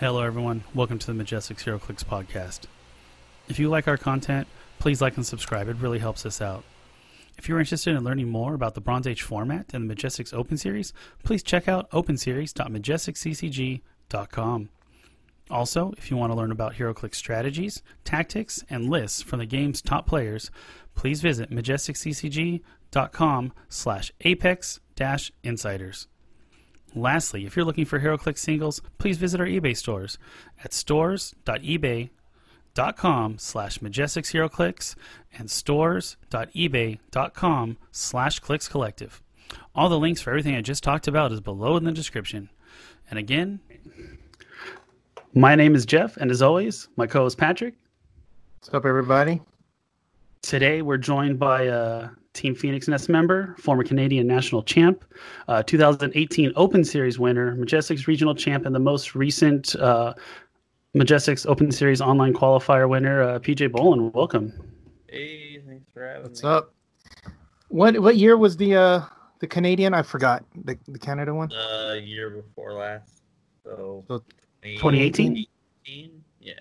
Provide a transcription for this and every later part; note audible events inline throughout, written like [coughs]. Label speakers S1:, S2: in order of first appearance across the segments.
S1: Hello, everyone. Welcome to the Majestix Hero Clicks podcast. If you like our content, please like and subscribe. It really helps us out. If you're interested in learning more about the Bronze Age format and the Majestix Open Series, please check out openseries.majestixccg.com. Also, if you want to learn about HeroClix strategies, tactics, and lists from the game's top players, please visit majestixccg.com slash apex dash insiders. Lastly, if you're looking for HeroClix singles, please visit our eBay stores at stores.ebay.com slash and stores.ebay.com slash. All the links for everything I just talked about is below in the description. And again, my name is Jeff, and as always, my co-host Patrick.
S2: What's up, everybody?
S1: Today we're joined by uh, Team Phoenix Nest member, former Canadian national champ, uh, 2018 Open Series winner, Majestix regional champ, and the most recent uh, Majestix Open Series online qualifier winner, uh, PJ Bolin. Welcome.
S3: Hey, thanks for having
S2: What's
S3: me.
S2: up? What what year was the uh the Canadian? I forgot the the Canada one.
S3: Uh, year before last, so
S2: So
S1: 2018?
S3: 2018? Yeah,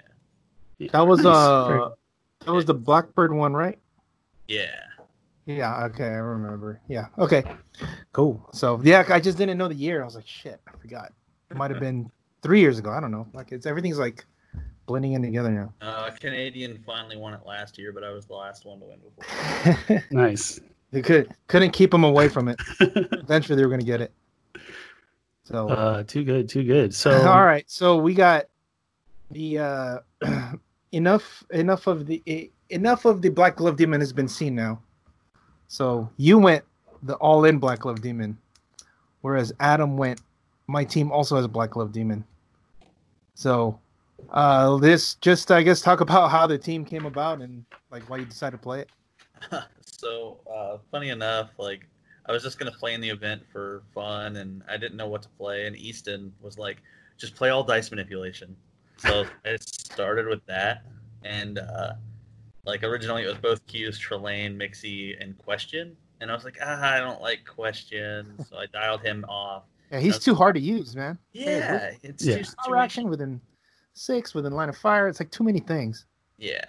S2: That was
S1: Nice.
S2: uh that was the Blackbird one, right?
S3: yeah.
S2: Yeah. Okay, I remember. Yeah. Okay. Cool. So yeah, I just didn't know the year. I was like, shit, I forgot. It might have been three years ago. I don't know. Like it's everything's like blending in together now.
S3: Uh, Canadian finally won it last year, but I was the last one to win before. [laughs]
S1: Nice.
S2: they could couldn't keep them away from it. [laughs] Eventually, they were gonna get it. So
S1: Uh, too good, too good. So, [laughs]
S2: all right so we got the uh [clears throat] enough enough of the enough of the black glove demon has been seen now. So you went the all in black glove demon whereas adam went my team also has a black glove demon. So uh this just i guess talk about how the team came about and like why you decided to play it. [laughs]
S3: So, uh, funny enough, like I was just gonna play in the event for fun, and I didn't know what to play. And Easton was like, "Just play all dice manipulation." So [laughs] I started with that, and uh, like originally it was both Q's, Trelane, Mixie, and Question, and I was like, "Ah, I don't like Question," [laughs] so I dialed him off.
S2: yeah he's too hard to use man Hey,
S3: Yeah, it's
S1: Yeah.
S3: too
S2: power
S3: many-
S2: within six within line of fire it's like too many things
S3: Yeah.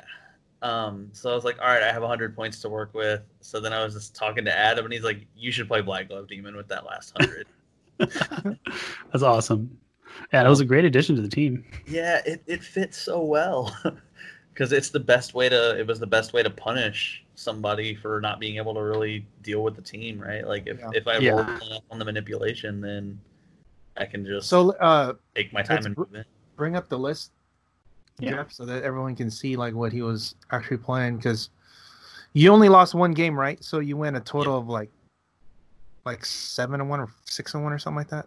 S3: Um, so I was like, all right, I have 100 points to work with. So then I was just talking to Adam, and he's like, you should play Black Glove Demon with that last 100. [laughs] [laughs]
S1: that's awesome. Yeah, that was a great addition to the team.
S3: yeah, it, it fits so well. [laughs] Because it's the best way to, it was the best way to punish somebody for not being able to really deal with the team, right? Like if,
S2: Yeah.
S3: if I
S1: Yeah.
S3: roll on the manipulation, then I can just
S2: so uh
S3: take my time and
S2: br- bring up the list,
S1: Yeah.
S2: Jeff, so that everyone can see like what he was actually playing. Because you only lost one game, right? So you win a total of like like seven and one or six and one or something like that.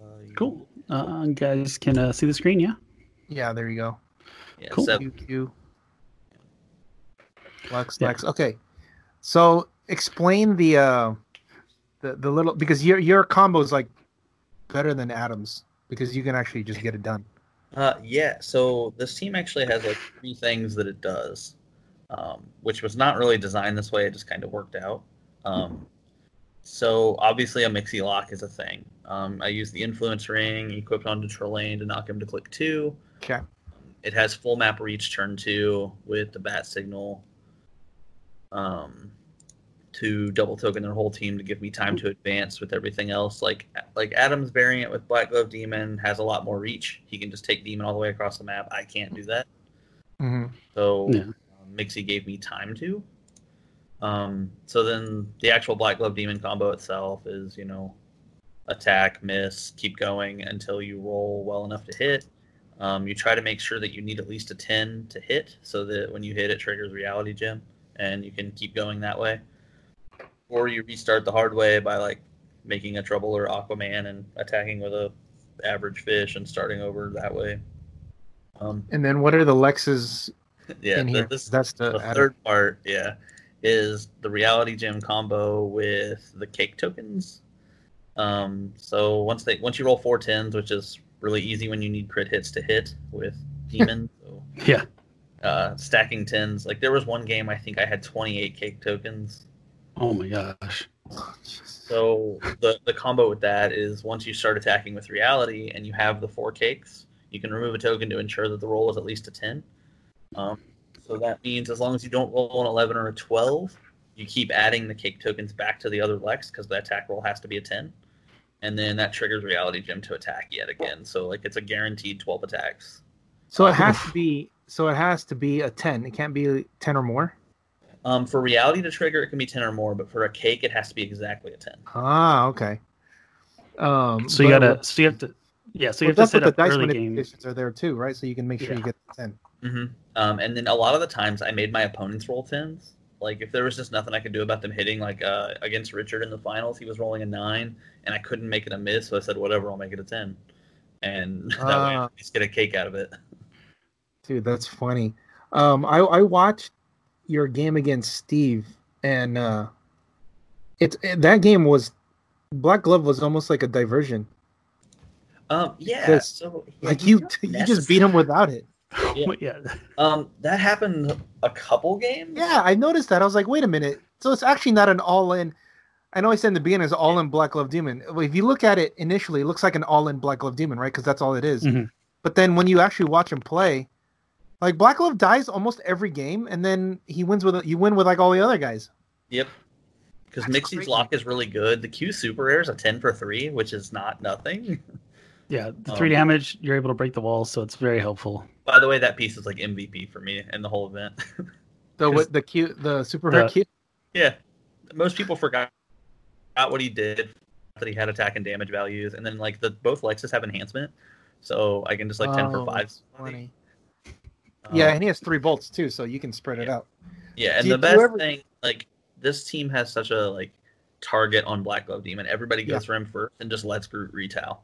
S3: Uh,
S1: Cool. Uh, you guys can uh, see the screen, yeah?
S2: Yeah, there you go.
S3: Yeah,
S1: Cool.
S3: seven-
S2: Q Q. Lex
S1: Yeah.
S2: Lex. Okay, so explain the uh the the little because your your combo is like better than Adams because you can actually just get it done.
S3: Uh, yeah. So this team actually has like three things that it does, um, which was not really designed this way. It just kind of worked out. Um, so obviously a mixie lock is a thing. Um, I use the influence ring equipped onto Trelane to knock him to click two.
S2: Okay.
S3: It has full map reach turn two with the bat signal. Um, to double token their whole team to give me time to advance with everything else. Like like Adam's variant with Black Glove Demon has a lot more reach. He can just take Demon all the way across the map. I can't do that.
S2: hmm
S3: So
S1: Yeah.
S3: um, Mixie gave me time to. Um, so then the actual Black Glove Demon combo itself is, you know, attack, miss, keep going until you roll well enough to hit. Um, you try to make sure that you need at least a 10 to hit so that when you hit, it triggers Reality Gem and you can keep going that way. Or you restart the hard way by like making a Trouble or Aquaman and attacking with a average fish and starting over that way. Um,
S2: And then what are the Lexes [laughs]
S3: yeah,
S2: in
S3: th-
S2: here?
S3: this,
S2: That's the,
S3: the
S2: Adam-
S3: third part, yeah, is the reality gem combo with the cake tokens. Um, so once they once you roll four tens, which is really easy when you need crit hits to hit with [laughs] demon. so
S1: Yeah.
S3: uh, stacking tens. Like there was one game I think I had 28 cake tokens.
S1: Oh my gosh.
S3: So the the combo with that is once you start attacking with reality and you have the four cakes, you can remove a token to ensure that the roll is at least a 10. Um, so that means as long as you don't roll an 11 or a 12, you keep adding the cake tokens back to the other Lex because the attack roll has to be a 10. And then that triggers Reality Gem to attack yet again. So like it's a guaranteed 12 attacks.
S2: So it has to be. So it has to be a ten. It can't be ten or more.
S3: Um, for reality to trigger, it can be 10 or more, but for a cake, it has to be exactly a 10.
S2: Ah, okay. Um,
S1: So you gotta. So you have to. Yeah. So you
S2: but
S1: have to
S2: that's what
S1: set
S2: the
S1: up
S2: dice
S1: early game.
S2: manipulations are there too, right? So you can make sure you get the ten.
S3: hmm Um, and then a lot of the times I made my opponents roll tens. Like if there was just nothing I could do about them hitting, like uh, against Richard in the finals, he was rolling a nine, and I couldn't make it a miss, so I said, "Whatever, I'll make it a 10. and [laughs] that way I
S2: Ah.
S3: at get a cake out of it.
S2: Dude, that's funny. Um, I I watched your game against Steve, and uh, it, it that game was Black Glove was almost like a diversion.
S3: Um, yeah, so yeah,
S2: Like you,
S3: not
S2: you just beat him without it. [laughs]
S3: Yeah.
S1: yeah.
S3: Um, that happened a couple games.
S2: Yeah, I noticed that. I was like, wait a minute. So it's actually not an all-in. I know I said in the beginning it's all-in Black Glove Demon. If you look at it initially, it looks like an all-in Black Glove Demon, right? Because that's all it is.
S1: Mhm.
S2: But then when you actually watch him play, like Black Glove dies almost every game, and then he wins with you win with like all the other guys.
S3: Yep. Because
S2: That's
S3: Mixie's
S2: crazy.
S3: lock is really good. The Q super rare is a ten for three, which is not nothing. [laughs]
S1: Yeah. The three
S3: Um,
S1: damage, you're able to break the walls, so it's very helpful.
S3: By the way, that piece is like MVP for me in the whole event. [laughs]
S2: The what the Q the super
S1: The-
S2: rare Q.
S3: yeah, most people forgot forgot what he did. That he had attack and damage values, and then like the both Lexus have enhancement, so I can just like ten for
S2: Oh,
S3: five.
S2: that's funny.
S3: Um,
S2: Yeah, and he has three bolts too, so you can spread it out.
S3: Yeah, and
S2: Do
S3: the
S2: you-
S3: best
S2: ever-
S3: thing, like this team has such a like target on Black Glove Demon. Everybody goes
S2: Yeah.
S3: for him first and just lets Groot retail.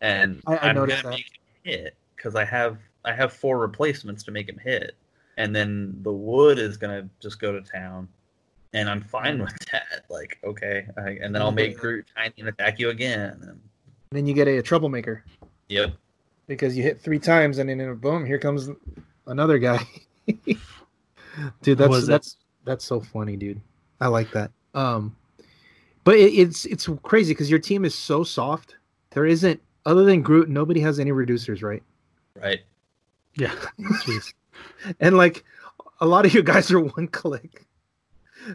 S3: And
S2: I-
S3: am gonna
S2: that.
S3: make him hit because I have I have four replacements to make him hit, and then the wood is gonna just go to town, and I'm fine with [laughs] that. Like okay, I, and then I'll make Groot tiny and attack you again. And,
S2: then you get a, troublemaker
S3: yep.
S2: Because you hit three times, and then boom, here comes another guy. [laughs] dude, that's
S1: was it?
S2: that's that's so funny, dude. I like that. Um, but it, it's it's crazy because your team is so soft. There isn't other than Groot, nobody has any reducers, right?
S3: Right.
S1: Yeah. [laughs] [laughs]
S2: And like a lot of you guys are one click.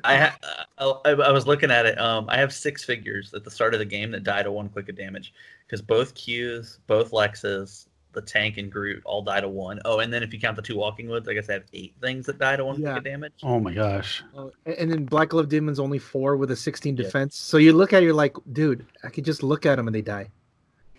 S3: I, ha- uh, I I was looking at it. Um, I have six figures at the start of the game that die to one click of damage because both Qs, both Lexes, the tank and Groot all die to one. Oh, and then if you count the two Walking Woods, I guess I have eight things that die to one
S2: Yeah.
S3: click of damage.
S1: Oh my gosh.
S2: Oh, and then Black Glove Demon's only four with a 16
S3: Yeah.
S2: defense. So you look at it, you're like, dude, I could just look at them and they die.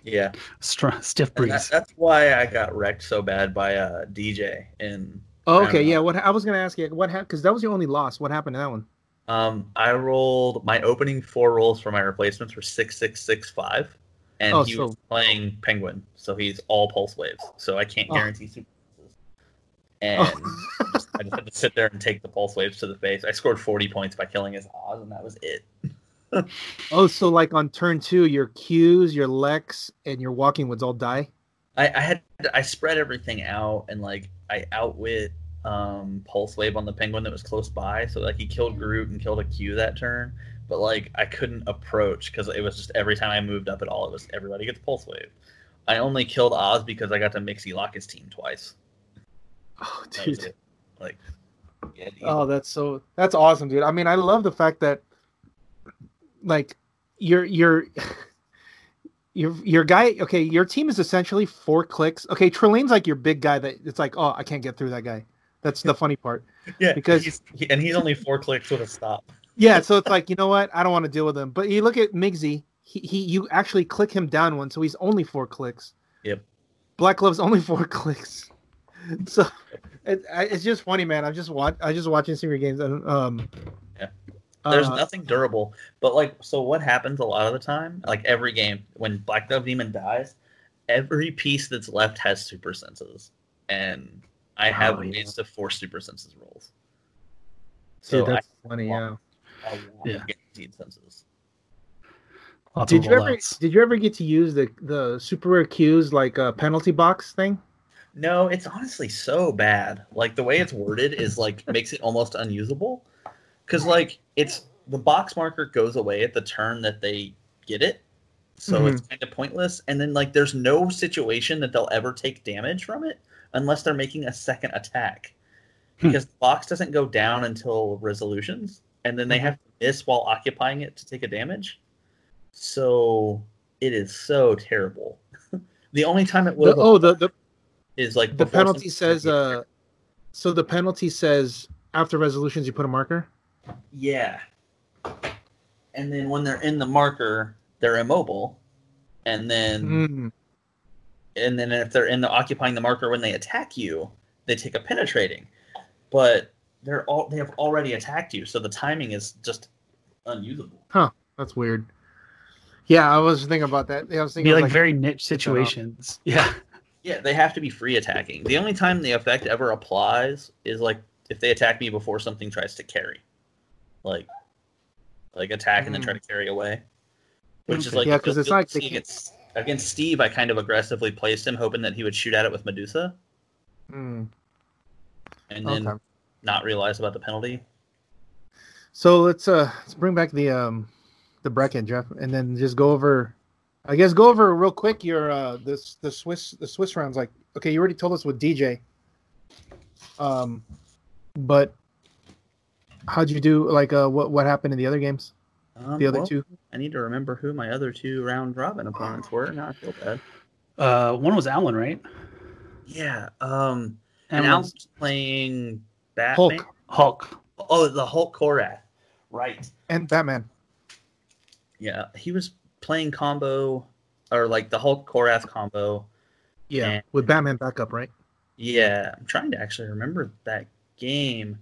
S3: Yeah,
S1: Str- stiff breeze.
S3: that, that's why I got wrecked so bad by uh, DJ. And
S2: Oh, okay, yeah. What I was gonna ask you, what happened? Because that was your only loss. What happened to that one?
S3: um, I rolled my opening four rolls for my replacements were six six six five, and
S2: Oh,
S3: he
S2: so-
S3: was playing Penguin, so he's all pulse waves. So I can't
S2: Oh.
S3: guarantee super. And just- I just had to sit there and take the pulse waves to the face. I scored 40 points by killing his Oz, and that was it. [laughs]
S2: Oh, so like on turn two, your Qs, your Lex, and your Walking Woods all die.
S3: I, I had I spread everything out, and like I outwit um, pulse wave on the penguin that was close by. So like he killed Groot and killed a Q that turn, but like I couldn't approach because it was just every time I moved up at all, it was everybody gets pulse wave. I only killed Oz because I got to mixie lock his team twice.
S2: Oh, dude.
S3: Like, yeah, dude.
S2: Oh, that's so that's awesome, dude. I mean, I love the fact that like your your [laughs] your your guy. Okay, your team is essentially four clicks. Okay, Trelane's like your big guy that it's like, oh, I can't get through that guy. That's the funny part. [laughs]
S3: yeah,
S2: because-
S3: he's, he, and he's only four clicks with a stop.
S2: Yeah, so it's like you know what? I don't want to deal with him. But you look at Mixie. He, he you actually click him down one, so he's only four clicks.
S3: Yep.
S2: Black Glove's only [laughs] four clicks. So it, it's just funny, man. I'm just watch. I just watching your games, and um.
S3: Yeah. There's
S2: uh,
S3: nothing durable. But like, so what happens a lot of the time? Like every game, when Black Glove Demon dies, every piece that's left has super senses, and I have
S2: Oh, yeah.
S3: ways to force super senses rolls.
S2: Dude,
S3: So
S2: that's funny. Yeah.
S3: I, I
S1: Yeah.
S3: guaranteed senses.
S1: Lots
S2: Did you ever
S1: rollouts.
S2: did you ever get to use the the super rare Q's like a penalty box thing?
S3: No, it's honestly so bad. Like the way it's worded is like makes it almost unusable. Cause like it's the box marker goes away at the turn that they get it. So it's kind of pointless. And then like there's no situation that they'll ever take damage from it unless they're making a second attack.
S1: Hmm.
S3: Because the box doesn't go down until resolutions. And then they
S2: Mhm.
S3: have to miss while occupying it to take a damage. So it is so terrible. [laughs] the only time it will
S2: oh, the, the
S3: is like
S2: the penalty says uh, so the penalty says after resolutions you put a marker.
S3: Yeah and then when they're in the marker they're immobile and then
S2: Mm.
S3: and then if they're in the occupying the marker when they attack you they take a penetrating but they're all they have already attacked you so the timing is just unusable Huh.
S2: That's weird. Yeah, I was thinking about that. Yeah, I was
S1: Be like,
S2: like,
S1: very niche situations. Yeah.
S3: yeah they have to be free attacking the only time the effect ever applies is like if they attack me before something tries to carry like like attack and then try to carry away which is like
S2: Yeah,
S3: if
S2: 'cause
S3: you'll-
S2: it's like
S3: you'll
S2: they
S3: see against, against steve i kind of aggressively placed him hoping that he would shoot at it with medusa
S2: Mm,
S3: and then
S2: okay.
S3: not realize about the penalty
S2: So let's uh let's bring back the um the bracket, Jeff, and then just go over. I guess go over real quick your uh this the Swiss the Swiss rounds. Like, okay, you already told us with DJ. Um, but how'd you do? Like, uh, what what happened in the other games?
S3: um,
S2: The other
S3: well,
S2: two.
S3: i need to remember who my other two round robin opponents were now i feel bad
S1: Uh, one was Alan, right?
S3: yeah um and
S1: And
S3: Alan's
S1: one's
S3: playing batman
S2: Hulk
S1: Hulk.
S3: oh the hulk korath right
S2: and Batman.
S3: Yeah, he was playing combo or like the Hulk Korath combo.
S2: Yeah,
S3: And-
S2: with Batman backup, right?
S3: Yeah, I'm trying to actually remember that game.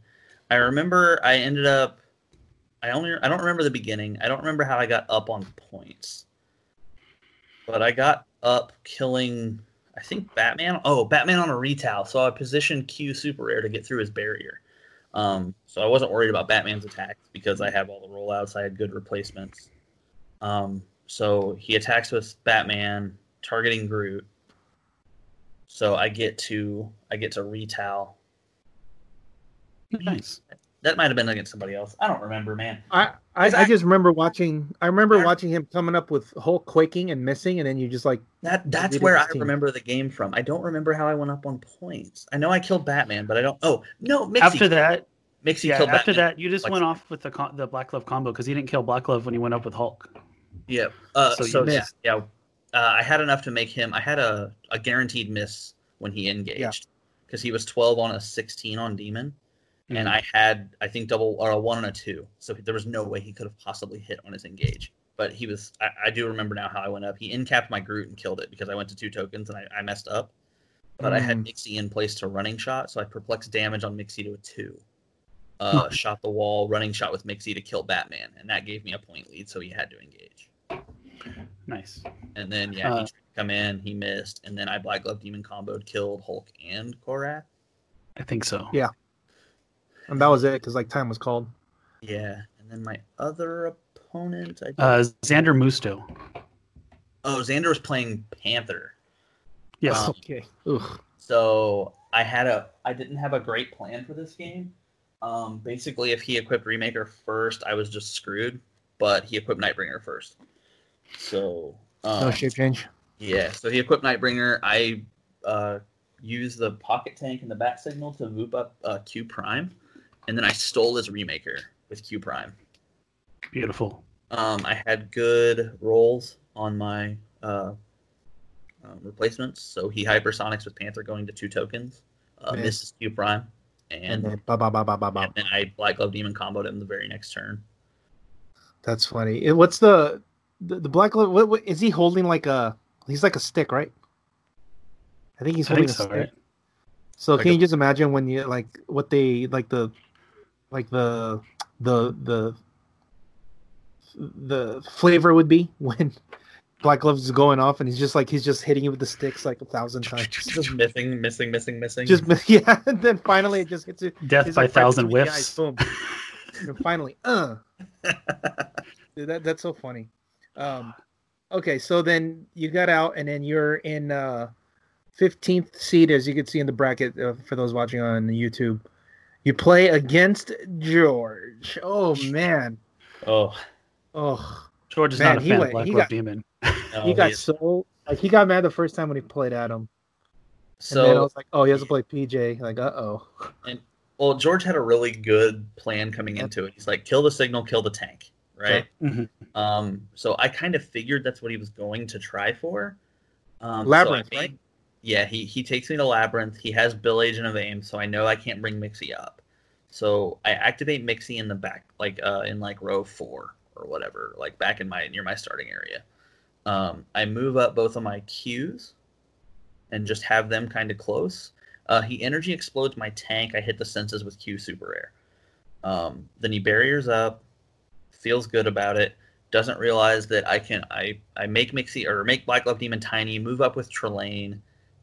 S3: I remember I ended up I only I don't remember the beginning. I don't remember how I got up on points. But I got up killing I think Batman. Oh, Batman on a retail. So I positioned Q super rare to get through his barrier. Um, so I wasn't worried about Batman's attacks because I have all the rollouts. I had good replacements. Um, so he attacks with Batman, targeting Groot. So I get to I get to retail.
S1: Nice.
S3: That might have been against somebody else. I don't remember, man.
S2: I I,
S3: Is
S2: I just remember watching. I remember
S3: I-
S2: watching him coming up with Hulk quaking and missing, and then you just like
S3: That that's where I
S2: team.
S3: remember the game from. I don't remember how I went up on points. I know I killed Batman, but I don't. Oh no, Mixie,
S1: After that,
S3: Mixie
S1: yeah.
S3: killed
S1: After
S3: Batman.
S1: that, you just
S3: Like-
S1: went off with the con- the Black Glove combo because he didn't kill Black Glove when he went up with Hulk.
S3: Yeah. Uh,
S1: So
S3: so
S1: you
S3: yeah, yeah. Uh, I had enough to make him. I had a, a guaranteed miss when he engaged because he was twelve on a sixteen on demon, and
S1: Mhm.
S3: I had I think double or a one and a two. So there was no way he could have possibly hit on his engage. But he was. I, I do remember now how I went up. He incapped my Groot and killed it because I went to two tokens and I, I messed up. But I had
S2: Mm.
S3: Mixie in place to running shot, so I perplexed damage on Mixie to a two. Uh, shot the wall, running shot with Mixie to kill Batman, and that gave me a point lead, so he had to engage.
S1: Nice.
S3: And then yeah,
S1: Uh,
S3: he tried to come in, he missed, and then I Black Glove Demon comboed, killed Hulk and Korath.
S1: I think so.
S2: Yeah. And that was it because like time was called.
S3: Yeah, and then my other opponent, I
S1: Uh, Xander Musto.
S3: oh Xander was playing Panther.
S1: Yes.
S3: Um,
S2: Okay. Ugh.
S3: So I had a I didn't have a great plan for this game. Um, basically, if he equipped Remaker first, I was just screwed. But he equipped Nightbringer first. So um,
S2: No shape change.
S3: Yeah, so he equipped Nightbringer. I uh, used the pocket tank and the bat signal to move up uh, Q Prime, and then I stole his Remaker with Q Prime.
S1: Beautiful.
S3: Um, I had good rolls on my uh, um, replacements, so he hypersonics with Panther going to two tokens, uh,
S2: Miss.
S3: misses Q Prime,
S2: And
S3: and,
S2: then ba ba ba ba ba ba.
S3: and then I Black Glove Demon comboed him the very next turn.
S2: That's funny. What's the the, the black? What, what is he holding? Like a he's like a stick, right? I think he's holding
S1: think
S2: a
S1: so,
S2: stick.
S1: right?
S2: So
S3: Like
S2: can
S3: a-
S2: you just imagine when you like what they like the like the the the the flavor would be when [laughs] Black Gloves is going off and he's just like he's just hitting you with the sticks like a thousand times.
S3: Just missing, missing, missing, missing.
S2: just [laughs] yeah, and then finally it just gets you.
S1: Death by
S2: like
S1: thousand whiffs.
S2: eyes, boom. and [laughs] finally, uh. Dude, that that's so funny. Um, okay, so then you got out, and then you're in uh, fifteenth seed, as you can see in the bracket uh, for those watching on YouTube. You play against George. Oh man.
S3: Oh,
S2: Oh,
S1: George is
S2: Man,
S1: not a
S2: he
S1: fan
S2: went-
S1: of Black
S2: he got-
S1: Demon. [laughs]
S3: no,
S2: he got
S3: is-
S2: so like he got mad the first time when he played Adam, and then I was like, oh, he has to play PJ. Like, uh oh.
S3: well. George had a really good plan coming
S2: Yep.
S3: into it. He's like, kill the signal, kill the tank, right?
S1: Mhm.
S3: Um, so I kind of figured that's what he was going to try for. Um,
S2: Labyrinth,
S3: I made-
S2: right?
S3: Yeah, he he takes me to labyrinth. He has Bill Agent of Aim, so I know I can't bring Mixie up. So I activate Mixie in the back, like uh, in like row four or whatever, like back in my near my starting area. Um, I move up both of my Qs and just have them kind of close. Uh, he energy explodes my tank. I hit the senses with Q super rare. Um, then he barriers up, feels good about it. Doesn't realize that I can I I make Mixie or make Black Glove Demon tiny, move up with Trelane,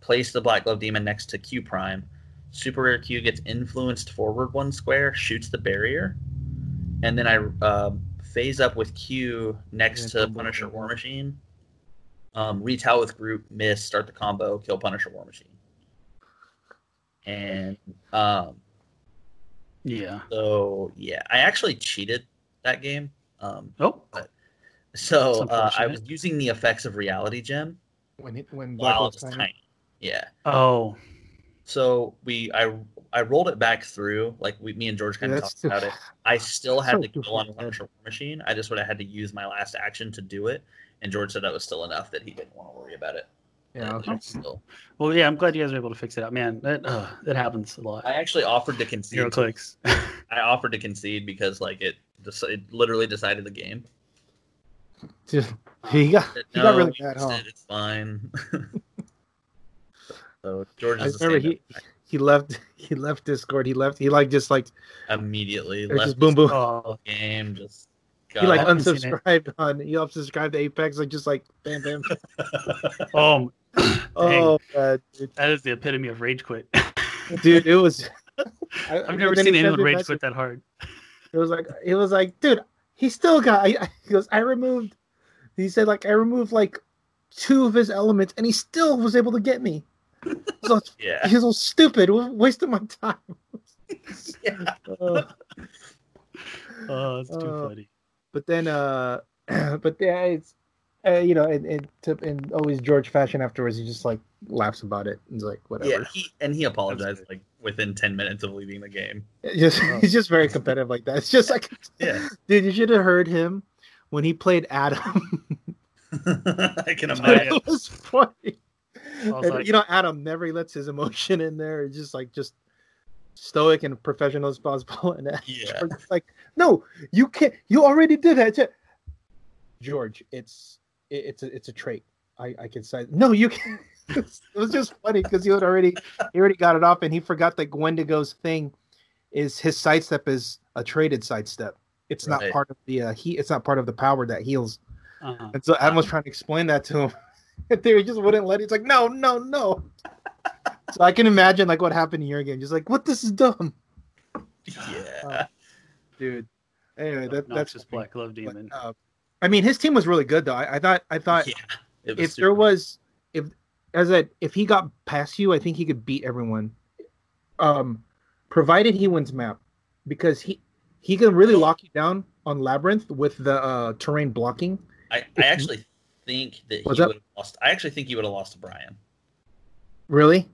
S3: place the Black Glove Demon next to Q Prime. Super rare Q gets influenced forward one square, shoots the barrier, and then I uh, phase up with Q next
S2: Yeah,
S3: to
S2: combo.
S3: Punisher War Machine. Um, retell with Groot, miss, start the combo, kill Punisher War Machine. And um,
S1: Yeah.
S3: so yeah, I actually cheated that game. Um,
S1: Oh.
S3: so uh, I was using the effects of Reality Gem
S2: When it, when Black
S3: while
S2: Wolf's
S3: it was
S2: tiny.
S3: Tiny. Yeah.
S1: Oh.
S3: So we I I rolled it back through like we me and George kind of
S2: that's
S3: talked about it. I still had
S2: So
S3: to go on
S2: man.
S3: Punisher War Machine. I just would have had to use my last action to do it. And George said that was still enough that he didn't want to worry about it.
S2: Yeah, okay.
S3: still,
S1: Well, yeah. I'm glad you guys were able to fix it up, man. That uh, that happens a lot.
S3: I actually offered to concede.
S1: HeroClix. [laughs]
S3: I offered to concede because like it, dec- it literally decided the game.
S2: Dude, he got
S3: Said,
S2: he got really
S3: we
S2: mad,
S3: missed
S2: huh?
S3: It's fine. [laughs] so George
S2: I
S3: is a
S2: remember he
S3: guy.
S2: he left [laughs] he left Discord. He left. He like just like
S3: immediately
S2: it was
S3: left
S2: just boom boom.
S3: game. Just
S2: he like
S1: I haven't seen it.
S2: unsubscribed on. He unsubscribed to Apex. Like just like bam bam. [laughs] [laughs]
S1: Oh. [coughs]
S2: Oh god.
S1: That is the epitome of rage quit.
S2: dude, it was. I-
S1: I've never seen anyone rage
S2: message.
S1: quit that hard.
S2: It was like it was like, dude, he still got. I, I- he goes, I removed. He said like I removed like two of his elements, and he still was able to get me. So
S3: yeah.
S2: he's so stupid, wa- wasting my time. [laughs]
S3: yeah.
S2: Uh,
S1: Oh, it's too
S2: Uh,
S1: funny.
S2: but then, uh, [clears throat] but yeah, it's uh, you know, and and, to, and always George fashion afterwards, he just like laughs about it. He's like, whatever.
S3: Yeah, he and he apologized like within ten minutes of leaving the game. [laughs]
S2: It's just
S1: Oh.
S2: he's just very competitive like that. It's just like,
S3: Yeah, [laughs]
S2: dude, you should have heard him when he played Adam.
S3: I can imagine.
S2: it was funny. And,
S1: like-
S2: you know, Adam never lets his emotion in there. It's just like just stoic and professional as possible. And [laughs]
S3: Yeah.
S2: Like, no, you can't. You already did that. George, it's it, it's a it's a trait. I I can say no. You can. [laughs] it was just funny because he had already he already got it off, and he forgot that Wendigo's thing is his sidestep is a traded sidestep. It's not part of the uh, he. It's not part of the power that heals.
S1: Uh-huh.
S2: And so Adam was trying to explain that to him. And they just wouldn't let it. It's like, no, no, no. [laughs] so I can imagine like what happened in your game. Just like, what this is dumb.
S3: Yeah,
S2: Dude. Anyway, that, that's
S1: just Black Glove
S2: but,
S1: Demon.
S2: uh, I mean his team was really good though. I, I thought I thought
S3: yeah.
S2: If
S3: super-
S2: there was if as a if he got past you, I think he could beat everyone. Um provided he wins map. Because he he can really lock you down on labyrinth with the uh terrain blocking.
S3: I, I actually think that he would have lost. I actually think he would have lost to Brian.
S2: Really?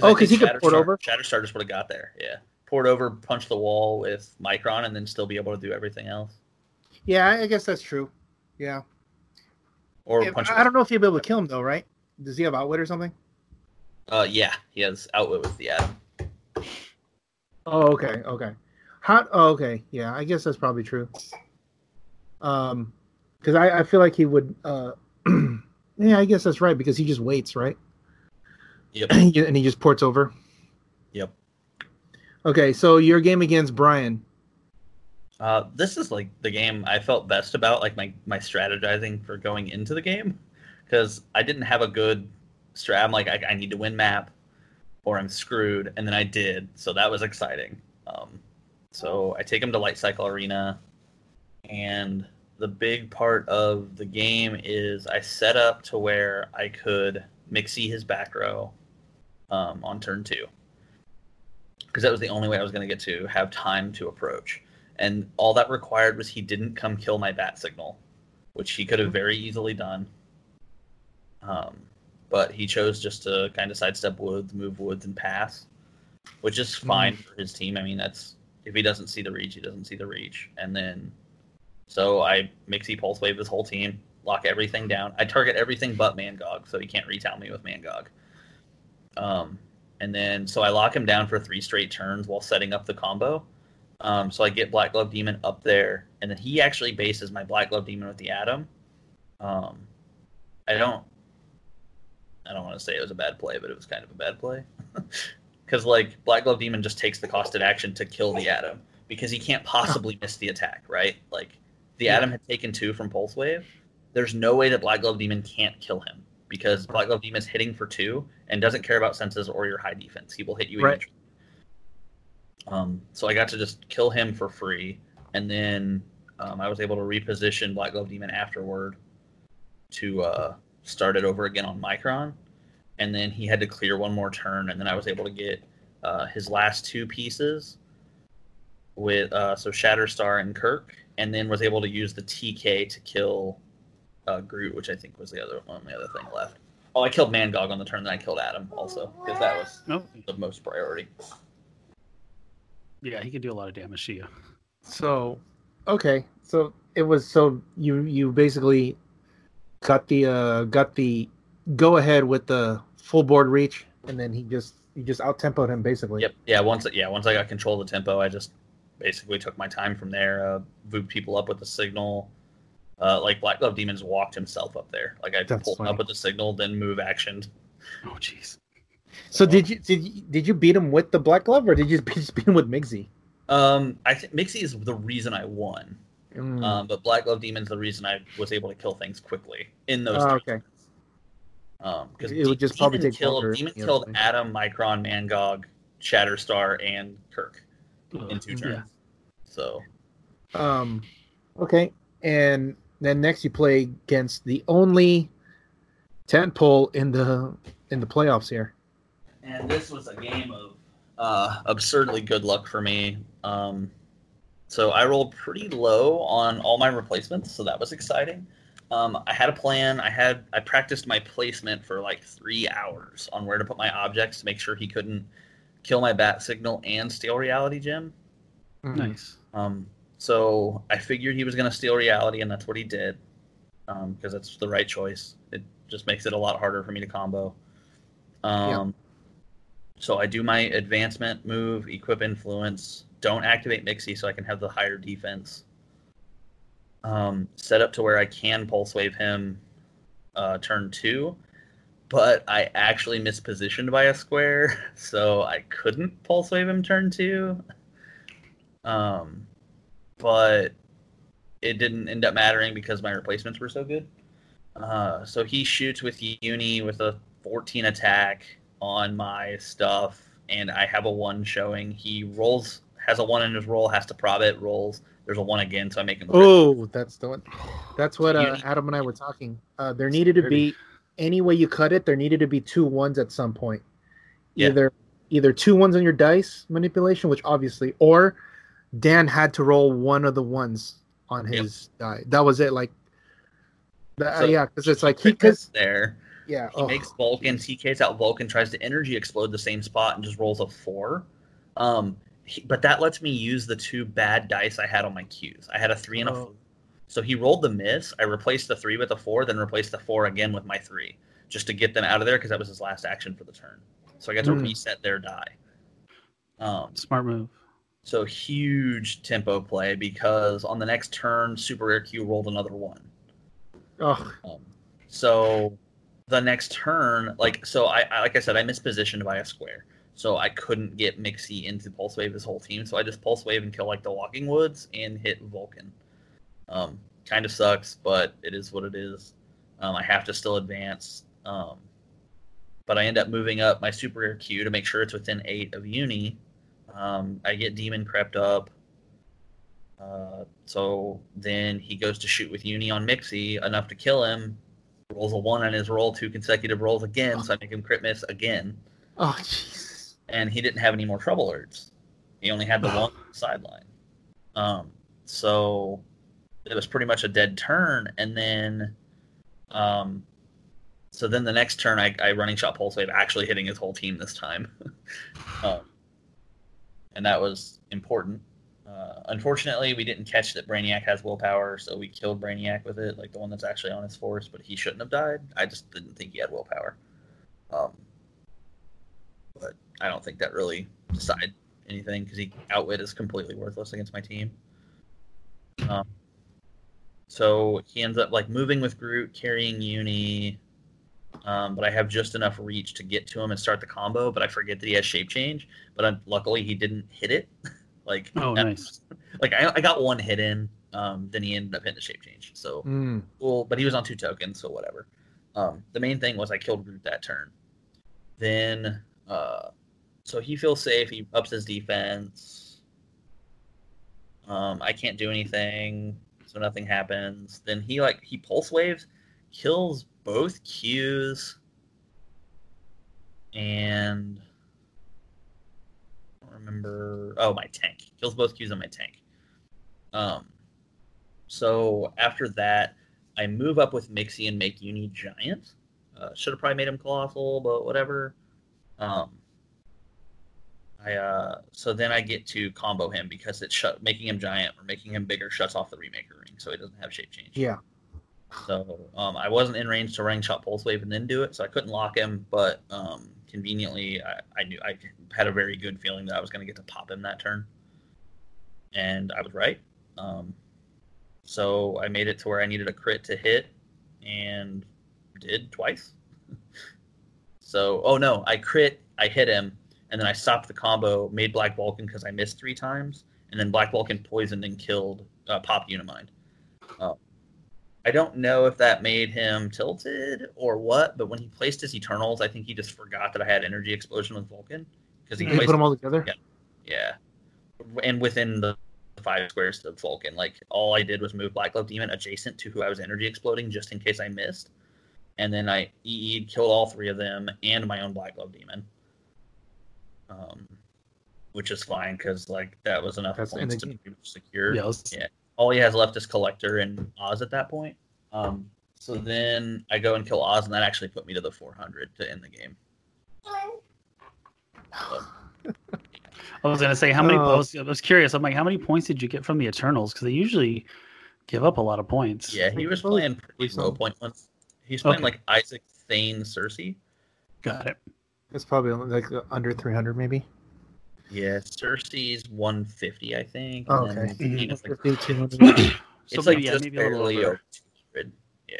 S2: Oh, because
S3: think
S2: he could port over?
S3: Shatterstar just would have got there. Yeah, poured over, punch the wall with Micron, and then still be able to do everything else.
S2: Yeah, I I guess that's true. Yeah.
S3: Or
S2: Yeah,
S3: punch.
S2: I don't know if he'll be able to kill him though, right? Does he have outwit or something?
S3: Uh, yeah, he has outwit with the Atom.
S2: Oh, okay, okay. Hot. Oh, okay, yeah. I guess that's probably true. Um, because I, I feel like he would. Uh, yeah, I guess that's right because he just waits, right?
S3: Yep. [clears throat]
S2: and he just ports over.
S3: Yep.
S2: Okay, so your game against Brian.
S3: Uh, this is like the game I felt best about, like my my strategizing for going into the game, because I didn't have a good strat. I'm like, I, I need to win map, or I'm screwed, and then I did, so that was exciting. Um, so I take him to Light Cycle Arena, and the big part of the game is I set up to where I could mixie his back row, um, on turn two because that was the only way I was going to get to have time to approach. And all that required was he didn't come kill my bat signal, which he could have very easily done. Um, but he chose just to kind of sidestep woods, move woods, and pass, which is fine mm. for his team. I mean, that's if he doesn't see the reach, he doesn't see the reach. And then, so I mixie pulse wave his whole team, lock everything down. I target everything but Mangog, so he can't retell me with Mangog. Um, and then so I lock him down for three straight turns while setting up the combo. Um, so I get Black Glove Demon up there, and then he actually bases my Black Glove Demon with the Atom. Um, I don't, I don't want to say it was a bad play, but it was kind of a bad play [laughs] because like Black Glove Demon just takes the costed action to kill the Atom because he can't possibly miss the attack, right? Like the yeah. Atom had taken two from Pulse Wave. There's no way that Black Glove Demon can't kill him because Black Glove Demon is hitting for two and doesn't care about senses or your high defense. He will hit you. Right. Um, so I got to just kill him for free, and then um, I was able to reposition Black Glove Demon afterward to uh, start it over again on Micron, and then he had to clear one more turn, and then I was able to get uh, his last two pieces with uh, so Shatterstar and Kirk, and then was able to use the TK to kill uh, Groot, which I think was the other one, the other thing left. Oh, I killed Mangog on the turn, then I killed Adam also because that was oh. the most priority.
S1: Yeah, he can do a lot of damage to you.
S2: So, okay, so it was so you you basically got the uh got the go ahead with the full board reach, and then he just you just out tempoed him basically.
S3: Yep. Yeah. Once yeah once I got control of the tempo, I just basically took my time from there. Uh, moved people up with the signal, uh, like Black Glove Demons walked himself up there. Like I That's pulled funny. up with the signal, then move actioned.
S1: Oh jeez.
S2: So did you did you, did you beat him with the Black Glove or did you [laughs] just beat him with Mixie?
S3: Um, I think Mixie is the reason I won. Mm. Um, but Black Glove Demon's the reason I was able to kill things quickly in those. Oh, okay. Um, because it would just Demon probably take killed, longer, Demon killed Adam, Micron, Mangog, Shatterstar, and Kirk in two turns. Yeah. So,
S2: um, okay, and then next you play against the only tent pole in the in the playoffs here.
S3: And this was a game of uh, absurdly good luck for me. Um, so I rolled pretty low on all my replacements, so that was exciting. Um, I had a plan. I had I practiced my placement for like three hours on where to put my objects to make sure he couldn't kill my bat signal and steal reality gem.
S1: Nice.
S3: Um, so I figured he was going to steal reality, and that's what he did, because um, that's the right choice. It just makes it a lot harder for me to combo. Um, So I do my advancement move, equip influence. Don't activate Mixie, so I can have the higher defense. Um, set up to where I can pulse wave him uh, turn two, but I actually mispositioned by a square, [laughs] so I couldn't pulse wave him turn two. Um, but it didn't end up mattering because my replacements were so good. Uh, so he shoots with Uni with a 14 attack on my stuff, and I have a one showing. He rolls, has a one in his roll, has to prob it, rolls. There's a one again, so I make him.
S2: Oh, that's the one. That's what uh, Adam and I were talking. Uh, there needed to be any way you cut it. There needed to be two ones at some point. Either yeah. either two ones on your dice manipulation, which obviously, or Dan had to roll one of the ones on his yep. die. That was it. Like, so, uh, yeah, because it's like he because
S3: there.
S2: Yeah,
S3: he oh. makes Vulcan, TKs out Vulcan, tries to energy explode the same spot, and just rolls a four. Um, he, but that lets me use the two bad dice I had on my Qs. I had a three and a oh. four. So he rolled the miss. I replaced the three with a four, then replaced the four again with my three, just to get them out of there because that was his last action for the turn. So I got to mm. reset their die.
S1: Um, Smart move.
S3: So huge tempo play because on the next turn, Super Rare Q rolled another one.
S2: Oh.
S3: Um, so the next turn, like so, I, I like I said, I mispositioned by a square, so I couldn't get Mixie into Pulse Wave his whole team. So I just Pulse Wave and kill like the Walking Woods and hit Vulcan. Um, kind of sucks, but it is what it is. Um, I have to still advance. Um, but I end up moving up my Super Rare Q to make sure it's within eight of Uni um, I get Demon crept up. Uh, so then he goes to shoot with Uni on Mixie, enough to kill him. Rolls a one on his roll, two consecutive rolls again, so I make him crit miss again.
S2: Oh Jesus.
S3: and he didn't have any more trouble alerts. He only had the one sideline. Um, so it was pretty much a dead turn, and then, um, so then the next turn, I, I running shot pulse wave, actually hitting his whole team this time, [laughs] um, and that was important. Uh, unfortunately, we didn't catch that Brainiac has willpower, so we killed Brainiac with it, like the one that's actually on his force. But he shouldn't have died. I just didn't think he had willpower. Um, but I don't think that really decided anything because he outwit is completely worthless against my team. Um, so he ends up like moving with Groot, carrying Uni, um, but I have just enough reach to get to him and start the combo. But I forget that he has shape change. But uh, luckily he didn't hit it. [laughs] like
S1: Oh, nice.
S3: Like I, I got one hit in. Um, then he ended up hitting the shape change. So
S2: Mm.
S3: cool, but he was on two tokens, so whatever. Um, the main thing was I killed Groot that turn. Then, uh, so he feels safe. He ups his defense. Um, I can't do anything, so nothing happens. Then he like he pulse waves, kills both Qs, and I don't remember. Oh, my tank kills both Qs on my tank. Um, so after that, I move up with Mixie and make Uni giant. Uh, Should have probably made him colossal, but whatever. Um, I uh, so then I get to combo him because it's shut, making him giant or making him bigger shuts off the remaker ring, so he doesn't have shape change.
S2: Yeah.
S3: So um, I wasn't in range to ring shot pulse wave and then do it, so I couldn't lock him. But um, conveniently, I, I knew I had a very good feeling that I was going to get to pop him that turn, and I was right. Um, so I made it to where I needed a crit to hit, and did twice. [laughs] so oh no, I crit, I hit him, and then I stopped the combo, made Black Vulcan because I missed three times, and then Black Vulcan poisoned and killed uh, Pop Unimind. Um, I don't know if that made him tilted or what, but when he placed his Eternals, I think he just forgot that I had Energy Explosion with Vulcan because he
S2: put them all together.
S3: Yeah. yeah, and within the five squares of Vulcan, like all I did was move Black Glove Demon adjacent to who I was Energy Exploding just in case I missed, and then I EE'd, killed all three of them and my own Black Glove Demon. Um, which is fine because like that was enough
S2: That's
S3: points to
S2: energy.
S3: be secure
S1: Yeah,
S3: Yeah. all he has left is Collector and Oz at that point. Um, so then I go and kill Oz, and that actually put me to the 400 to end the game.
S1: I was gonna say how many
S2: Oh.
S1: points. I was curious. I'm like, how many points did you get from the Eternals? Because they usually give up a lot of points.
S3: Yeah, he was playing pretty low point ones. He's playing
S1: Okay.
S3: like Isaac Thane Sersi.
S1: got it.
S2: It's probably like under 300, maybe.
S3: Yeah, Sersi's 150, I think.
S2: Oh,
S3: and then
S2: okay.
S3: Thane is like,
S2: 50, 200. [clears throat]
S1: So
S3: it's
S1: maybe,
S3: like
S1: yeah,
S3: just
S1: maybe a little
S3: barely
S1: over.
S3: over 200. Yeah.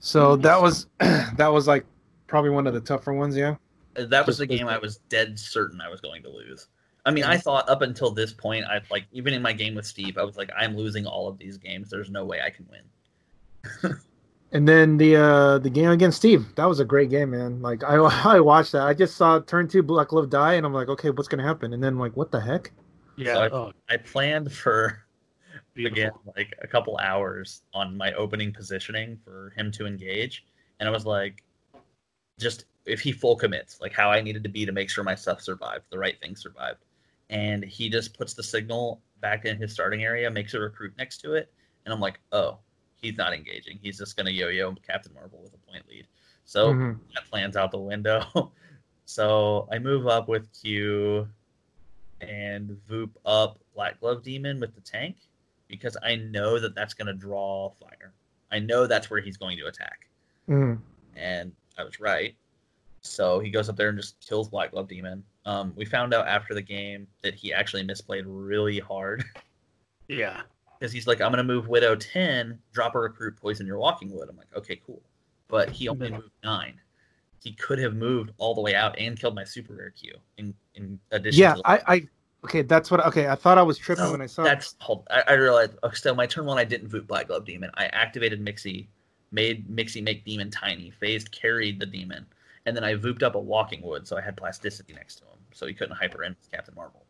S2: so that was [clears throat] that was like probably one of the tougher ones. Yeah.
S3: Uh, That was
S2: Just
S3: the game
S2: because-
S3: I was dead certain I was going to lose. I mean, I thought up until this point, I like even in my game with Steve, I was like, I'm losing all of these games. There's no way I can win. [laughs]
S2: And then the uh the game against Steve, that was a great game, man. Like I [laughs] I watched that. I just saw turn two Black Glove die, and I'm like, okay, what's gonna happen? And then like, what the heck?
S1: Yeah.
S3: So I-
S1: oh,
S3: I planned for
S1: beautiful.
S3: again like a couple hours on my opening positioning for him to engage, and I was like, just if he full commits, like how I needed to be to make sure my stuff survived, the right thing survived, and he just puts the signal back in his starting area, makes a recruit next to it, and I'm like, oh, he's not engaging. He's just gonna yo-yo Captain Marvel with a point lead. So
S2: Mhm.
S3: that plan's out the window. [laughs] so I move up with Q and Voop up Black Glove Demon with the tank because I know that that's going to draw fire. I know that's where he's going to attack.
S2: Mhm.
S3: And I was right. So he goes up there and just kills Black Glove Demon. Um, we found out after the game that he actually misplayed really hard [laughs]
S1: Yeah.
S3: Because he's like, I'm going to move Widow 10, drop a recruit, poison your Walking Wood. I'm like, okay, cool. But he only moved nine. He could have moved all the way out and killed my super rare Q in, in addition
S2: Yeah,
S3: to
S2: I I okay, that's what. Okay, I thought I was tripping
S3: No,
S2: when I saw.
S3: That's hold. I, I realized. Oh, so my turn one, I didn't voot Black Glove Demon. I activated Mixie, made Mixie make Demon tiny, phased carried the demon, and then I vooped up a Walking Wood, so I had plasticity next to him, so he couldn't hyper in with Captain Marvel.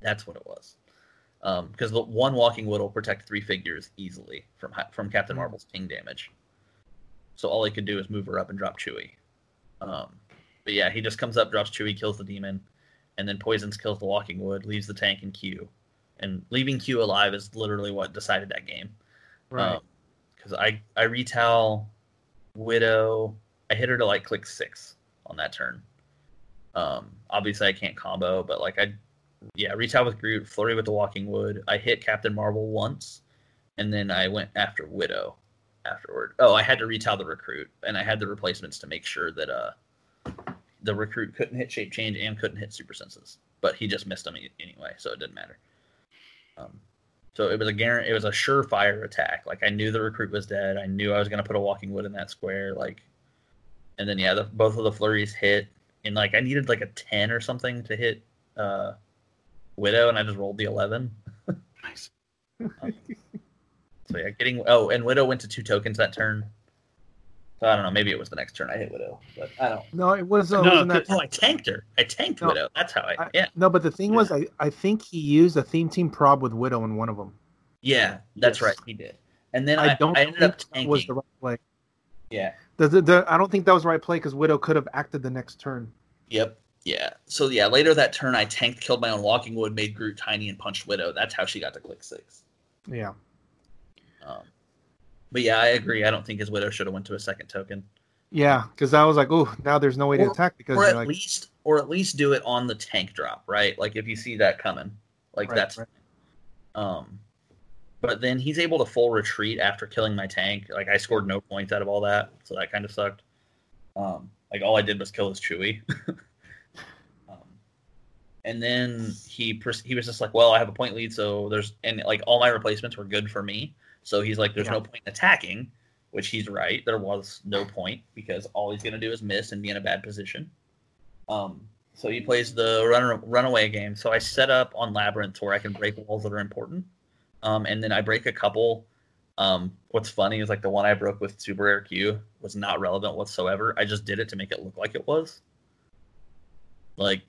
S3: That's what it was. Because the one Walking Wood will protect three figures easily from from Captain Marvel's ping damage. So all he could do is move her up and drop Chewie. Um, but yeah, he just comes up, drops Chewie, kills the demon, and then poisons kills the Walking Wood, leaves the tank in Q, and leaving Q alive is literally what decided that game.
S2: Right.
S3: Because I I retell Widow, I hit her to like click six on that turn. Um, obviously I can't combo, but like I, yeah, retail with Groot, flurry with the Walking Wood. I hit Captain Marvel once, and then I went after Widow afterward. Oh, I had to retail the recruit, and I had the replacements to make sure that uh the recruit couldn't hit shape change and couldn't hit super senses, but he just missed them anyway, so it didn't matter. Um, so it was a guarantee, it was a surefire attack. Like I knew the recruit was dead. I knew I was gonna put a walking wood in that square. Like, and then yeah, the, both of the flurries hit, and like I needed like a ten or something to hit uh, widow, and I just rolled the eleven. [laughs]
S1: Nice.
S3: So yeah, getting oh, and widow went to two tokens that turn. So I don't know. Maybe it was the next turn I hit widow, but I don't.
S2: no, it was. Uh,
S1: No,
S2: wasn't that
S3: Oh, I tanked her. I tanked
S2: No,
S3: widow. That's how I.
S2: I-
S3: yeah,
S2: No, but the thing was, I, I think he used a theme team prob with Widow in one of them.
S3: yeah, that's
S2: Yes.
S3: right. He did. And then I,
S2: I don't
S3: I
S2: think
S3: ended up
S2: that
S3: tanking.
S2: was the right play.
S3: Yeah.
S2: The, the, the, I don't think that was the right play because Widow could have acted the next turn.
S3: Yep. Yeah. So yeah, later that turn, I tanked, killed my own walking wood, made Groot tiny, and punched Widow. That's how she got to click six.
S2: Yeah.
S3: Um, but yeah, I agree. I don't think his Widow should have went to a second token,
S2: Yeah, because I was like, oh, now there's no way to attack because
S3: or at
S2: like,
S3: least, or at least do it on the tank drop, right? Like if you see that coming, like
S2: Right,
S3: that's.
S2: right.
S3: Um, but then he's able to full retreat after killing my tank. Like I scored no points out of all that, so that kind of sucked. Um, like all I did was kill his Chewie. [laughs] and then he pers- he was just like, well, I have a point lead, so there's and like all my replacements were good for me. So he's like, there's
S2: Yeah.
S3: no point in attacking, which he's right. There was no point because all he's gonna do is miss and be in a bad position. Um, so he plays the run runaway game. So I set up on labyrinth where I can break walls that are important, um, and then I break a couple. Um, what's funny is like the one I broke with Super Air Q was not relevant whatsoever. I just did it to make it look like it was. Like,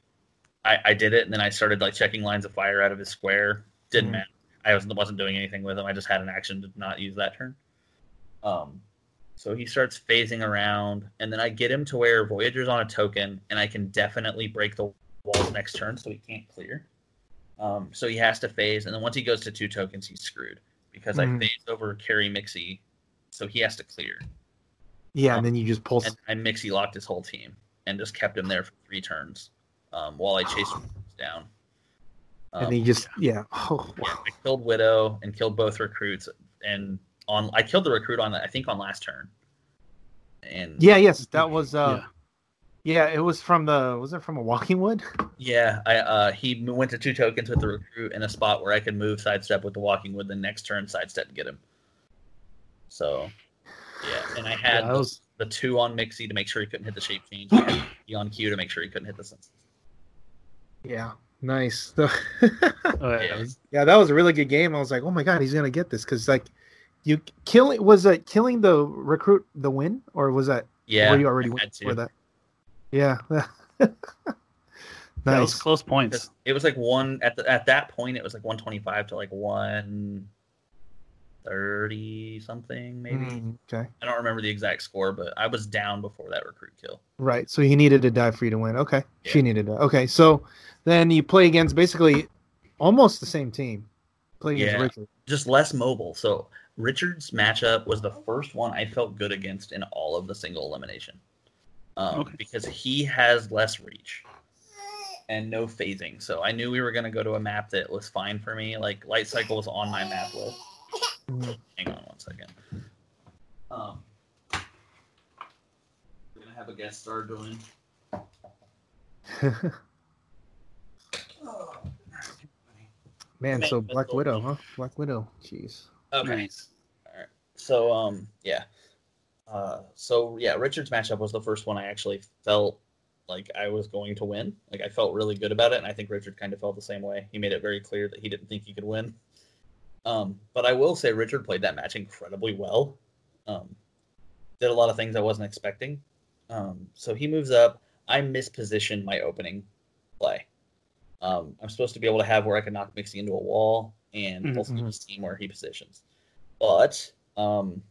S3: I, I did it, and then I started like checking lines of fire out of his square. Didn't
S2: Mhm.
S3: matter. I wasn't wasn't doing anything with him. I just had an action to not use that turn. Um, so he starts phasing around, and then I get him to where Voyager's on a token, and I can definitely break the walls next turn, so he can't clear. Um, so he has to phase, and then once he goes to two tokens, he's screwed because I
S2: Mhm.
S3: phased over carry Mixie, so he has to clear.
S2: yeah, and then you just pulse.
S3: And I Mixie locked his whole team and just kept him there for three turns um, while I chased down. Um,
S2: and he just, yeah. Oh,
S3: yeah. I killed Widow and killed both recruits, and on I killed the recruit on I think on last turn. And
S2: Yeah, yes, that was, uh,
S1: Yeah.
S2: yeah, it was from the, was it from a Walking Wood?
S3: Yeah, I uh, he went to two tokens with the recruit in a spot where I could move sidestep with the walking wood. The next turn sidestep to get him. So, yeah, and I had
S1: Yeah, that
S3: the, the two on Mixie to make sure he couldn't hit the shape change. [coughs] I the on Q to make sure he couldn't hit the senses.
S2: Yeah, nice. [laughs]
S1: Oh, yeah,
S3: Yeah.
S1: that was-
S2: yeah, that was a really good game. I was like, oh my god, he's gonna get this because like, you killing was it killing the recruit the win or was that
S3: Yeah,
S2: were you already
S3: I
S2: win for that? Yeah. [laughs]
S1: that was
S2: nice.
S1: close points.
S3: It was like one at the, at that point. It was like one twenty five to like one thirty something maybe.
S2: Mm, okay.
S3: I don't remember the exact score, but I was down before that recruit kill.
S2: Right. So he needed to die for you to win. Okay.
S3: Yeah.
S2: She needed to. Okay. So then you play against basically almost the same team. Play against
S3: Yeah.
S2: Richard.
S3: just less mobile. So Richard's matchup was the first one I felt good against in all of the single elimination, um,
S1: Okay.
S3: because he has less reach and no phasing. So I knew we were going to go to a map that was fine for me. Like Light Cycle was on my map list.
S2: Mhm.
S3: Hang on one second. Um, we're gonna have a guest star join. [laughs]
S2: Man,
S3: Man,
S2: so Black Widow, huh? Black Widow. Jeez.
S3: Okay.
S1: Nice. All right.
S3: So um yeah. Uh so yeah, Richard's matchup was the first one I actually felt like I was going to win. Like I felt really good about it, and I think Richard kind of felt the same way. He made it very clear that he didn't think he could win. Um, but I will say Richard played that match incredibly well. Um, did a lot of things I wasn't expecting. Um, so he moves up. I mispositioned my opening play. Um, I'm supposed to be able to have where I can knock Mixie into a wall and
S1: Mhm.
S3: also his team where he positions. But um,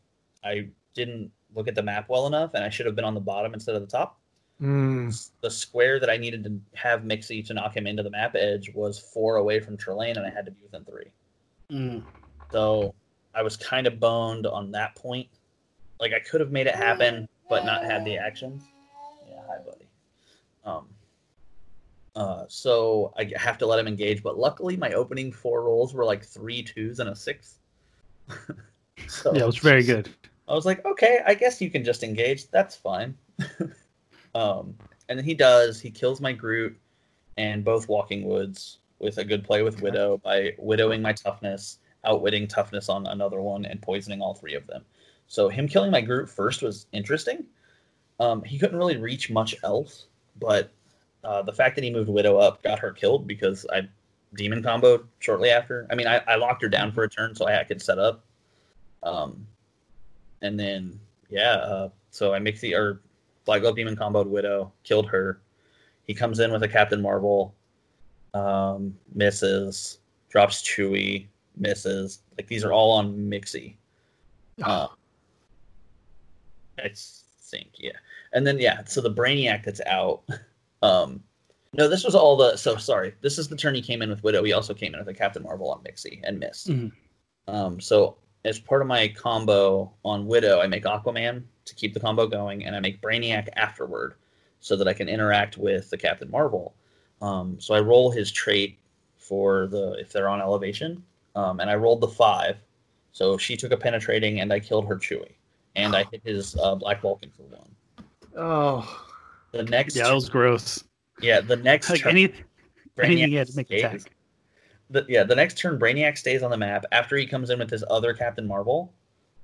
S3: I didn't look at the map well enough, and I should have been on the bottom instead of the top.
S2: Mm.
S3: the square that I needed to have Mixie to knock him into the map edge was four away from Trelane, and I had to be within three.
S1: Mm.
S3: So I was kind of boned on that point. Like I could have made it happen, but not had the actions. Yeah, hi, buddy. Um. Uh, so I have to let him engage, but luckily my opening four rolls were like three twos and a six. [laughs] so
S1: Yeah, it was very good.
S3: I was like, okay, I guess you can just engage. That's fine. [laughs] um, and then he does. He kills my Groot and both Walking Woods with a good play with Widow by widowing my toughness, outwitting toughness on another one, and poisoning all three of them. So him killing my Groot first was interesting. Um, he couldn't really reach much else, but uh, the fact that he moved Widow up got her killed because I demon comboed shortly after. I mean, I, I locked her down for a turn so I could set up. Um, and then yeah, uh, so I mixed the or Black Glove Demon comboed Widow, killed her. He comes in with a Captain Marvel, um, misses, drops Chewie, misses. Like these are all on Mixie. Uh, I think, yeah. And then yeah, so the Brainiac that's out. [laughs] Um, no, this was all the. So sorry, this is the turn he came in with Widow. He also came in with a Captain Marvel on Mixie and missed.
S1: Mhm.
S3: Um, so as part of my combo on Widow, I make Aquaman to keep the combo going, and I make Brainiac afterward, so that I can interact with the Captain Marvel. Um, so I roll his trait for the if they're on elevation, um, and I rolled the five. So she took a penetrating, and I killed her Chewie, and I hit his uh, Black Vulcan for one.
S2: Oh,
S3: The next,
S1: Yeah, that was gross.
S3: yeah, the next
S1: Like
S3: turn,
S1: any, anything he had to
S3: Brainiac
S1: make
S3: stays.
S1: attack.
S3: the, yeah, the next turn, Brainiac stays on the map after he comes in with his other Captain Marvel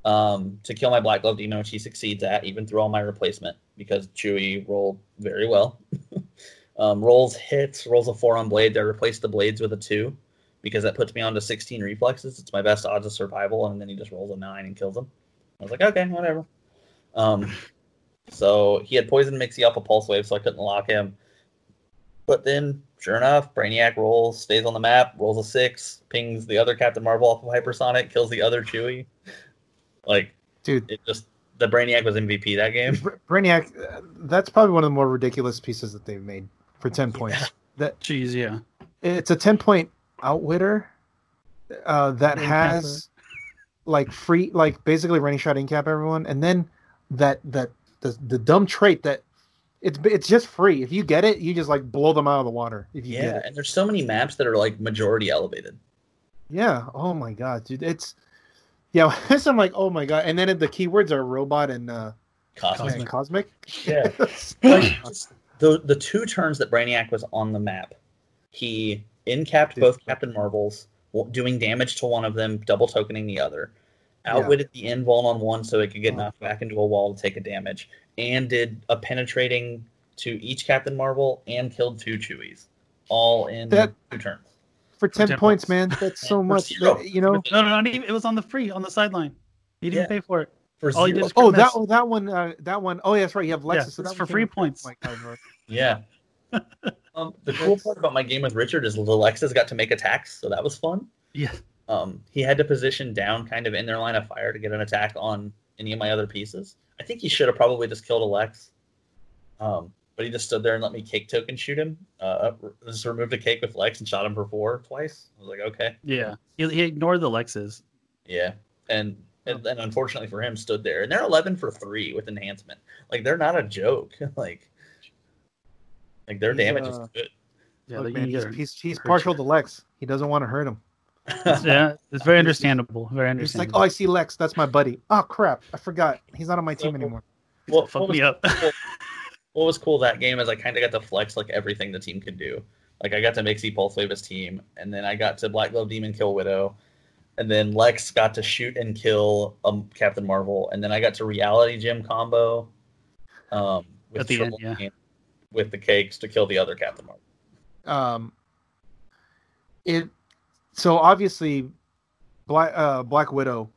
S3: um, to kill my Black Glove Demon, which he succeeds at, even through all my replacement, because Chewie rolled very well. [laughs] um, rolls hits, rolls a four on blades. I replace the blades with a two because that puts me on to 16 reflexes. It's my best odds of survival, and then he just rolls a nine and kills him. I was like, okay, whatever. Um, so he had poisoned Mixie off a pulse wave, so I couldn't lock him. But then, sure enough, Brainiac rolls, stays on the map, rolls a six, pings the other Captain Marvel off of Hypersonic, kills the other Chewie. Like
S2: dude,
S3: it just the Brainiac was MVP that game.
S2: Brainiac. uh, That's probably one of the more ridiculous pieces that they've made for ten points. That
S1: Jeez, yeah.
S2: it's a ten point outwitter uh, that
S1: In
S2: has like free, like basically running shot in cap everyone, and then that that the the dumb trait that it's it's just free. If you get it, you just like blow them out of the water. If you get
S3: Yeah, and there's so many maps that are like majority elevated.
S2: yeah. Oh my god, dude, it's yeah. [laughs] I'm like, oh my god, and then the keywords are robot and uh,
S3: Cosmic.
S2: and cosmic.
S3: Yeah. [laughs] Like, the the two turns that Brainiac was on the map, he incapped both Captain Marvels, doing damage to one of them, double tokening the other.
S2: Yeah.
S3: Outwitted the invuln on one so it could get
S2: Oh.
S3: knocked back into a wall to take a damage, and did a penetrating to each Captain Marvel and killed two Chewies, all in
S2: That-
S3: two turns.
S2: for 10,
S1: 10
S2: points,
S1: points.
S2: man. That's so [laughs] much. That- you know.
S1: No, no, not even. It was on the free on the sideline. He didn't
S3: Yeah.
S1: pay for it.
S3: For
S1: All he
S3: zero.
S1: did
S2: Oh, that oh, that one. Uh, that one oh yeah, that's right. You have Lexes.
S1: Yeah,
S2: so
S1: it's
S2: that
S1: for
S2: one
S1: free points.
S3: Yeah. [laughs] um, the cool part about my game with Richard is Alexis got to make attacks, so that was fun.
S1: Yeah.
S3: Um, he had to position down kind of in their line of fire to get an attack on any of my other pieces. I think he should have probably just killed Alex. Um, but he just stood there and let me cake token shoot him. Uh, just removed a cake with Lex and shot him for four twice. I was like, okay.
S1: Yeah. He, he ignored the Lexes.
S3: Yeah. And, and and unfortunately for him, stood there. And they're 11 for three with enhancement. Like, they're not a joke. [laughs] like, like their
S2: He's,
S3: damage
S2: uh,
S3: is good.
S1: Yeah,
S2: Look, man, he's, he's, he's partial to Lex. He doesn't want to hurt him.
S1: Yeah, it's very understandable. Very
S2: He's like, oh, I see Lex. That's my buddy. Oh crap, I forgot. He's not on my team anymore.
S3: Well,
S1: Fuck
S3: what was
S1: me up.
S3: what was cool that game is I kind of got to flex like everything the team could do. Like I got to Mixie Pulse Wave his team, and then I got to Black Glove Demon kill Widow, and then Lex got to shoot and kill um, Captain Marvel, and then I got to Reality Gem combo um, with
S1: the end, yeah.
S3: With the cakes to kill the other Captain Marvel.
S2: Um, it so obviously, Black uh, Black Widow.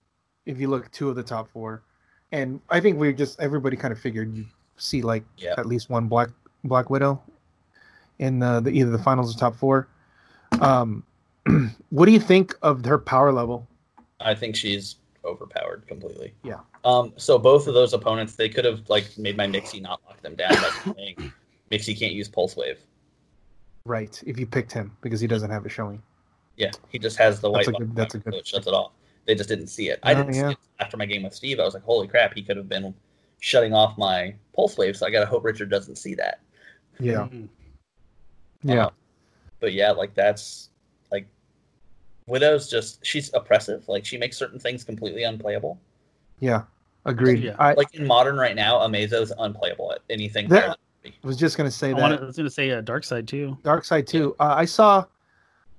S2: If you look two of the top four, and I think we just everybody kind of figured you see like
S3: Yeah.
S2: at least one Black Black Widow in the, the either the finals or top four. Um, [clears throat] what do you think of her power level?
S3: I think she's overpowered completely.
S2: Yeah.
S3: Um. So both of those opponents, they could have like made my Mixie not lock them down by saying [clears throat] Mixie can't use Pulse Wave.
S2: Right. If you picked him because he doesn't have it showing.
S3: Yeah, he just has the white
S2: That's a
S3: button
S2: good- that's a good-
S3: so it shuts it off. They just didn't see it. I
S2: Oh,
S3: didn't
S2: yeah.
S3: see it after my game with Steve. I was like, holy crap, he could have been shutting off my pulse wave. So I gotta hope Richard doesn't see that.
S2: Yeah.
S1: Mhm.
S2: Yeah.
S3: Uh, but yeah, like that's like Widow's just she's oppressive. Like she makes certain things completely unplayable.
S2: Yeah. Agreed.
S1: Yeah.
S2: I
S3: Like in modern right now, Amazo's unplayable at anything.
S2: That-
S3: higher than three.
S2: was just gonna say
S1: I,
S2: that.
S1: wanted, I was going to say uh, Dark Side too.
S2: Dark Side too. Uh, I saw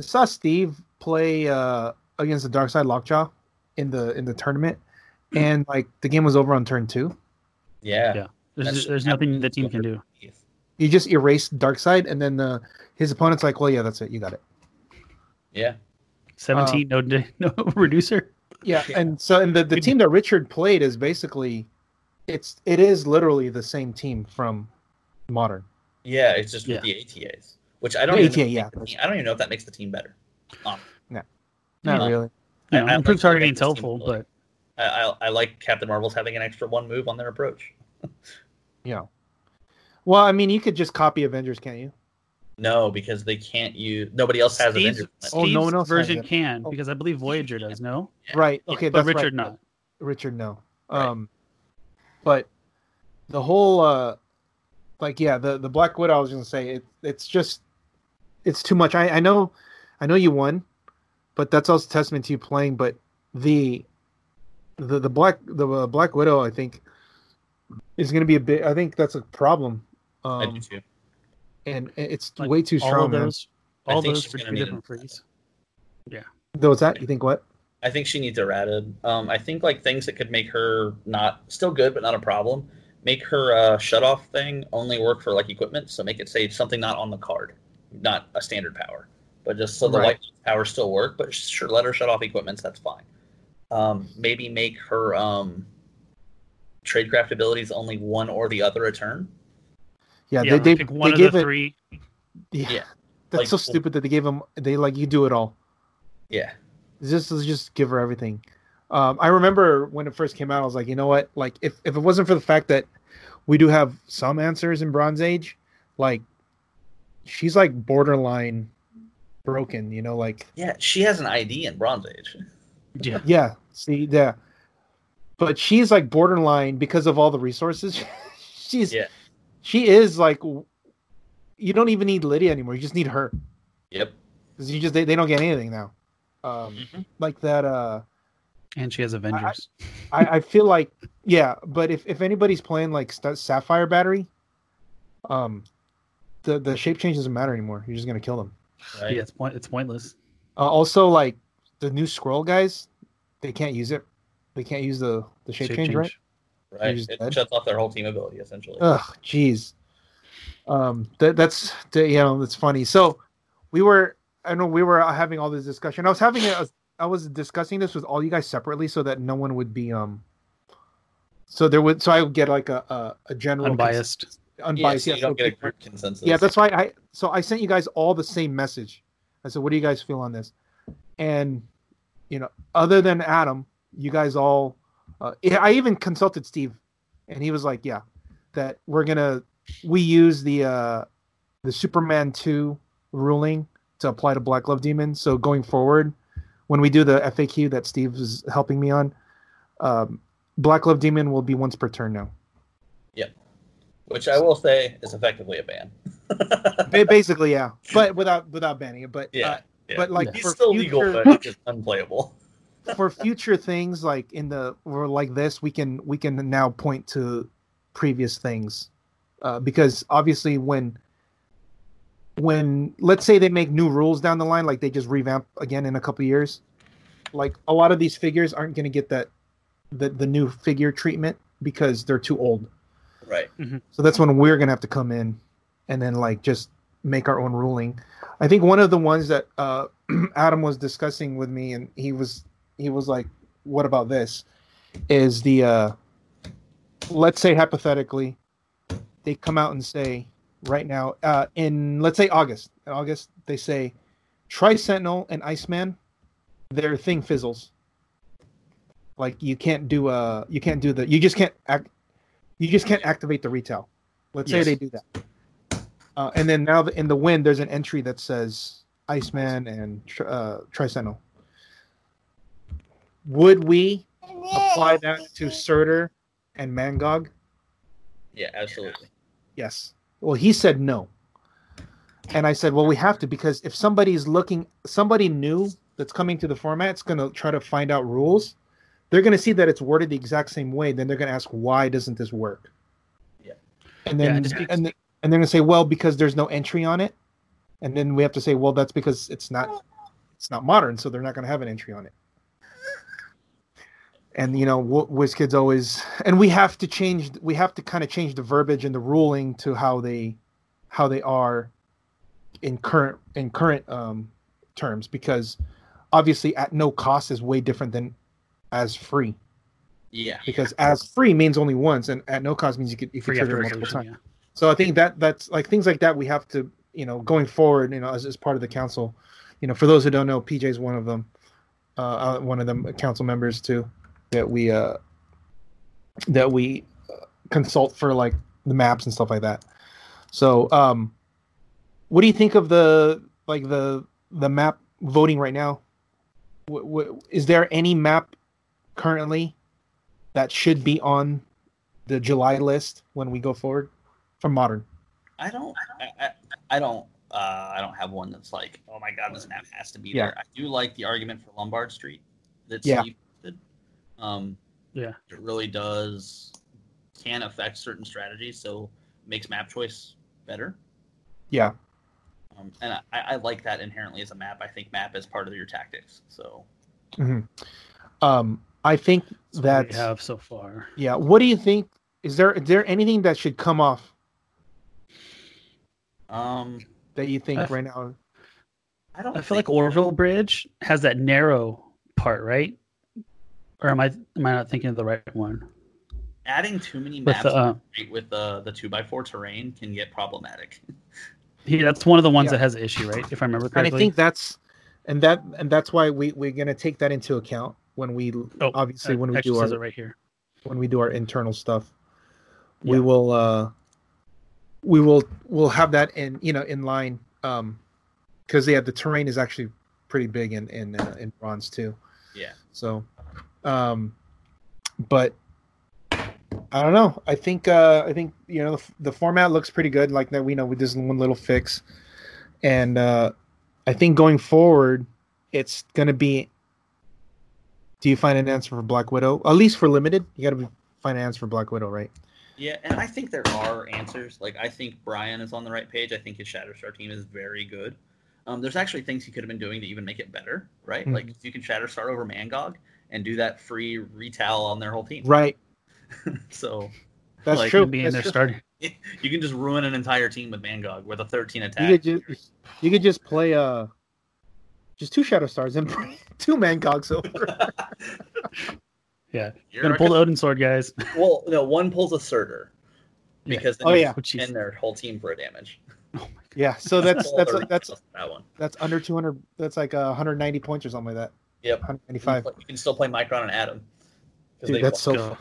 S2: I saw Steve play uh, against the Dark Side Lockjaw in the in the tournament, and like the game was over on turn two.
S3: Yeah.
S1: Yeah. There's,
S3: That's-
S1: there's nothing the team can do.
S2: You just erase Dark Side, and then the his opponent's like, "Well, yeah, that's it. You got it."
S3: Yeah.
S1: 17, no, di- no [laughs] reducer.
S2: Yeah, and so and the, the team that Richard played is basically, it's it is literally the same team from Modern.
S3: Yeah, it's just
S1: Yeah.
S3: with the ATAs. Which I don't
S2: The
S3: even
S2: ATA,
S3: know if
S2: yeah.
S3: it makes the team- I don't even know if that makes the team better. Um,
S2: Not
S3: Yeah.
S2: really.
S1: You
S3: I-
S1: know,
S3: I
S1: improved
S3: like
S1: targeting is helpful,
S3: ability.
S1: but
S3: I, I, I like Captain Marvel's having an extra one move on their approach. [laughs]
S2: Yeah. Well, I mean, you could just copy Avengers, can't you?
S3: No, because they can't use. Nobody else has
S1: Steve's,
S3: Avengers.
S2: Oh, no one else
S1: version
S2: it.
S1: can
S2: Oh.
S1: because I believe Voyager does. No,
S3: Yeah.
S2: Right. Okay,
S1: but
S2: that's
S1: Richard
S2: right.
S1: not.
S2: Richard, no.
S3: Right.
S2: Um, but the whole uh, like yeah, the the Black Widow. I was gonna say it. It's just it's too much. I I know, I know you won, but that's also testament to you playing. But the the the black the uh, Black Widow, I think, is gonna be a bit. I think that's a problem.
S3: I
S2: Um,
S3: do too.
S2: and it's
S1: Like,
S2: way too strong,
S1: All
S2: man.
S1: those,
S3: I
S1: all
S3: think
S1: those
S3: she's
S1: for
S3: gonna
S1: two
S3: need
S1: different
S3: an-
S1: frees.
S2: Though is that you think what?
S3: I think she needs errated. Um, I think like things that could make her not still good but not a problem. Make her uh, shut off thing only work for like equipment. So make it say something not on the card, not a standard power, but just so the
S2: Right.
S3: white power still work. But sure, let her shut off equipments. That's fine. Um, maybe make her um, tradecraft abilities only one or the other a turn.
S2: Yeah,
S1: Yeah,
S2: they they,
S1: pick
S2: they
S1: one of
S2: gave
S1: the
S2: it.
S1: three.
S2: Yeah,
S3: Yeah. [laughs]
S2: that's
S3: Like-
S2: so stupid that they gave him. They like you do it all.
S3: Yeah,
S2: just let's just give her everything. Um, I remember when it first came out, I was like, you know what? Like, if, if it wasn't for the fact that we do have some answers in Bronze Age, like, she's like borderline broken. You know, like,
S3: yeah. She has an ID in Bronze Age. [laughs]
S1: Yeah,
S2: yeah, see, yeah, but she's like borderline because of all the resources. [laughs] she's
S3: Yeah.
S2: she is like, you don't even need Lydia anymore. You just need her
S3: Yep.
S2: because you just they, they don't get anything now. Um,
S3: Mhm.
S2: like that. Uh,
S1: and she has Avengers.
S2: I, I feel like yeah, but if, if anybody's playing like Sapphire Battery, um, the the shape change doesn't matter anymore. You're just gonna kill them.
S3: Right.
S1: yeah, it's point, it's pointless.
S2: Uh, also, like the new scroll guys, they can't use it. They can't use the the shape, change, right?
S3: Right. It
S2: dead?
S3: shuts off their whole team ability essentially.
S2: Ugh, jeez. Um, that that's that, you know that's funny. So we were I know we were having all this discussion. I was having a I was discussing this with all you guys separately so that no one would be um. So there would so I would get like a a, a general
S1: Unbiased.
S3: yeah,
S2: unbiased.
S3: so
S2: Yeah,
S3: you don't get a group consensus.
S2: yeah, that's why I so I sent you guys all the same message. I said, "What do you guys feel on this?" And you know, other than Adam, you guys all. Uh, I even consulted Steve, and he was like, "Yeah, that we're gonna we use the uh the Superman two ruling to apply to Black Glove Demon. So going forward, when we do the FAQ that Steve is helping me on, um, Black Glove Demon will be once per turn now.
S3: Which I will say is effectively a ban. [laughs]
S2: Basically, yeah, but without without banning it. But
S3: Yeah,
S2: uh,
S3: yeah.
S2: but like
S3: He's
S2: for
S3: still
S2: future,
S3: legal, but just unplayable. [laughs]
S2: for future things like in the or like this, we can we can now point to previous things uh, because obviously when when let's say they make new rules down the line, like they just revamp again in a couple years, like a lot of these figures aren't going to get that the the new figure treatment because they're too old.
S3: Right.
S2: So that's when we're gonna have to come in and then like just make our own ruling. I think one of the ones that uh, [clears throat] Adam was discussing with me, and he was he was like, "What about this?" Is the uh, let's say hypothetically, they come out and say right now uh, in let's say August. In August, they say Tri Sentinel and Iceman, their thing fizzles. Like you can't do uh you can't do the you just can't act you just can't activate the retail. Let's
S1: Yes.
S2: say they do that. Uh, and then now in the win, there's an entry that says Iceman and uh. Would we apply that to Surtur and Mangog?
S3: Yeah, absolutely.
S2: Yes. Well, he said no. And I said, well, we have to because if somebody's looking, somebody new that's coming to the format, is going to try to find out rules. They're going to see that it's worded the exact same way. Then they're going to ask, why doesn't this work?
S3: Yeah.
S2: And
S1: Yeah,
S2: then,
S1: just be-
S2: and, and they're going to say, well, because there's no entry on it. And then we have to say, well, that's because it's not, it's not modern, so they're not going to have an entry on it. And you know, Wh- WizKids always, and we have to change. We have to kind of change the verbiage and the ruling to how they, how they are, in current in current um, terms, because obviously at no cost is way different than as free.
S3: Yeah.
S2: Because as free means only once, and at no cost means you could you
S1: Free
S2: can
S1: after
S2: trigger multiple times.
S1: Yeah.
S2: So I think that that's like things like that we have to, you know, going forward, you know, as, as part of the council, you know, for those who don't know, PJ is one of them, uh, uh, one of them council members too, that we uh, that we uh, consult for like the maps and stuff like that. So, um, what do you think of the like the the map voting right now? W- w- is there any map currently that should be on the July list when we go forward from modern?
S3: I don't. I, I, I don't. Uh, I don't have one that's like, oh my god, this map has to be
S2: Yeah.
S3: there. I do like the argument for Lombard Street that
S2: Yeah.
S3: Steve did. Um,
S1: Yeah.
S3: it really does can affect certain strategies, so makes map choice better.
S2: Yeah.
S3: Um, and I, I like that inherently as a map. I think map is part of your tactics. So
S2: Um, I think
S1: That's
S2: that
S1: we have so far.
S2: yeah. What do you think? Is there is there anything that should come off
S3: um,
S2: that you think
S1: I-
S2: right now?
S3: I don't.
S1: I feel like
S3: think-
S1: Orville Bridge has that narrow part, right? Or am I am I not thinking of the right one?
S3: adding too many
S1: With
S3: maps
S1: the, uh,
S3: with the the two by four terrain can get problematic. [laughs]
S1: Yeah, that's one of the ones
S2: Yeah.
S1: that has an issue, right? If I remember correctly.
S2: And
S1: correctly.
S2: I think that's and that and that's why we we're gonna take that into account when we
S1: Oh,
S2: obviously
S1: It
S2: when we do our
S1: right here.
S2: when we do our internal stuff we will uh we will we'll have that in you know in line um because yeah the terrain is actually pretty big in in uh, in bronze too
S3: Yeah.
S2: so um but i don't know i think uh i think you know the, the format looks pretty good like that we know with this one little fix and uh i think going forward it's gonna be do you find an answer for black widow at least for limited you gotta find an answer for black widow right
S3: Yeah, and I think there are answers. Like I think Brian is on the right page. I think his Shatterstar team is very good. Um, there's actually things he could have been doing to even make it better, right?
S2: Mhm.
S3: Like you can Shatterstar over Mangog and do that free retail on their whole team.
S2: right [laughs]
S3: So
S2: that's
S3: Like,
S2: true
S1: Be in
S2: That's
S1: there starting. [laughs]
S3: you can just ruin an entire team with Mangog with a 13
S2: you
S3: attack.
S2: could just you could just play uh just two Shatterstars and [laughs] two mangogs over
S1: Yeah.
S3: You're
S1: Gonna pull the Odin sword, guys. [laughs]
S3: well, no, one pulls a Surtur
S1: Yeah.
S3: because then
S2: Oh,
S3: you
S2: yeah.
S1: Oh,
S3: and their whole team for a damage. [laughs]
S2: yeah so that's
S3: Pull
S2: that's that's
S3: that one.
S2: that's under 200 that's like uh, 190 points or something like that
S3: Yep.
S2: 195
S3: You can still play Micron and Adam. 'Cause
S2: dude
S3: they
S2: that's so fun.